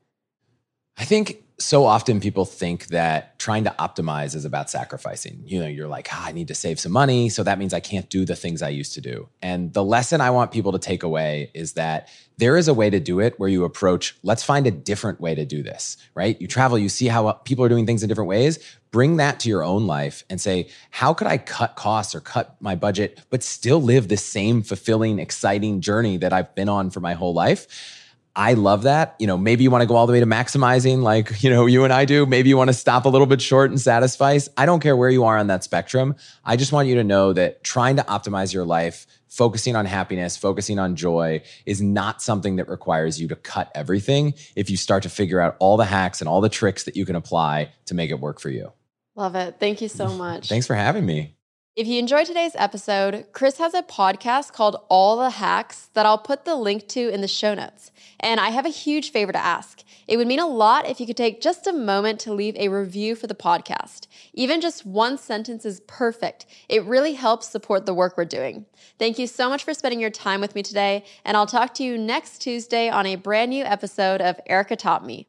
I think so often people think that trying to optimize is about sacrificing. You know, you're like, ah, I need to save some money. So that means I can't do the things I used to do. And the lesson I want people to take away is that there is a way to do it where you approach, let's find a different way to do this, right? You travel, you see how people are doing things in different ways. Bring that to your own life and say, how could I cut costs or cut my budget, but still live the same fulfilling, exciting journey that I've been on for my whole life? I love that. You know, maybe you want to go all the way to maximizing, like, you know, you and I do. Maybe you want to stop a little bit short and satisfy. I don't care where you are on that spectrum. I just want you to know that trying to optimize your life, focusing on happiness, focusing on joy is not something that requires you to cut everything if you start to figure out all the hacks and all the tricks that you can apply to make it work for you. Love it. Thank you so much. Thanks for having me. If you enjoyed today's episode, Chris has a podcast called All the Hacks that I'll put the link to in the show notes. And I have a huge favor to ask. It would mean a lot if you could take just a moment to leave a review for the podcast. Even just one sentence is perfect. It really helps support the work we're doing. Thank you so much for spending your time with me today, and I'll talk to you next Tuesday on a brand new episode of Erika Taught Me.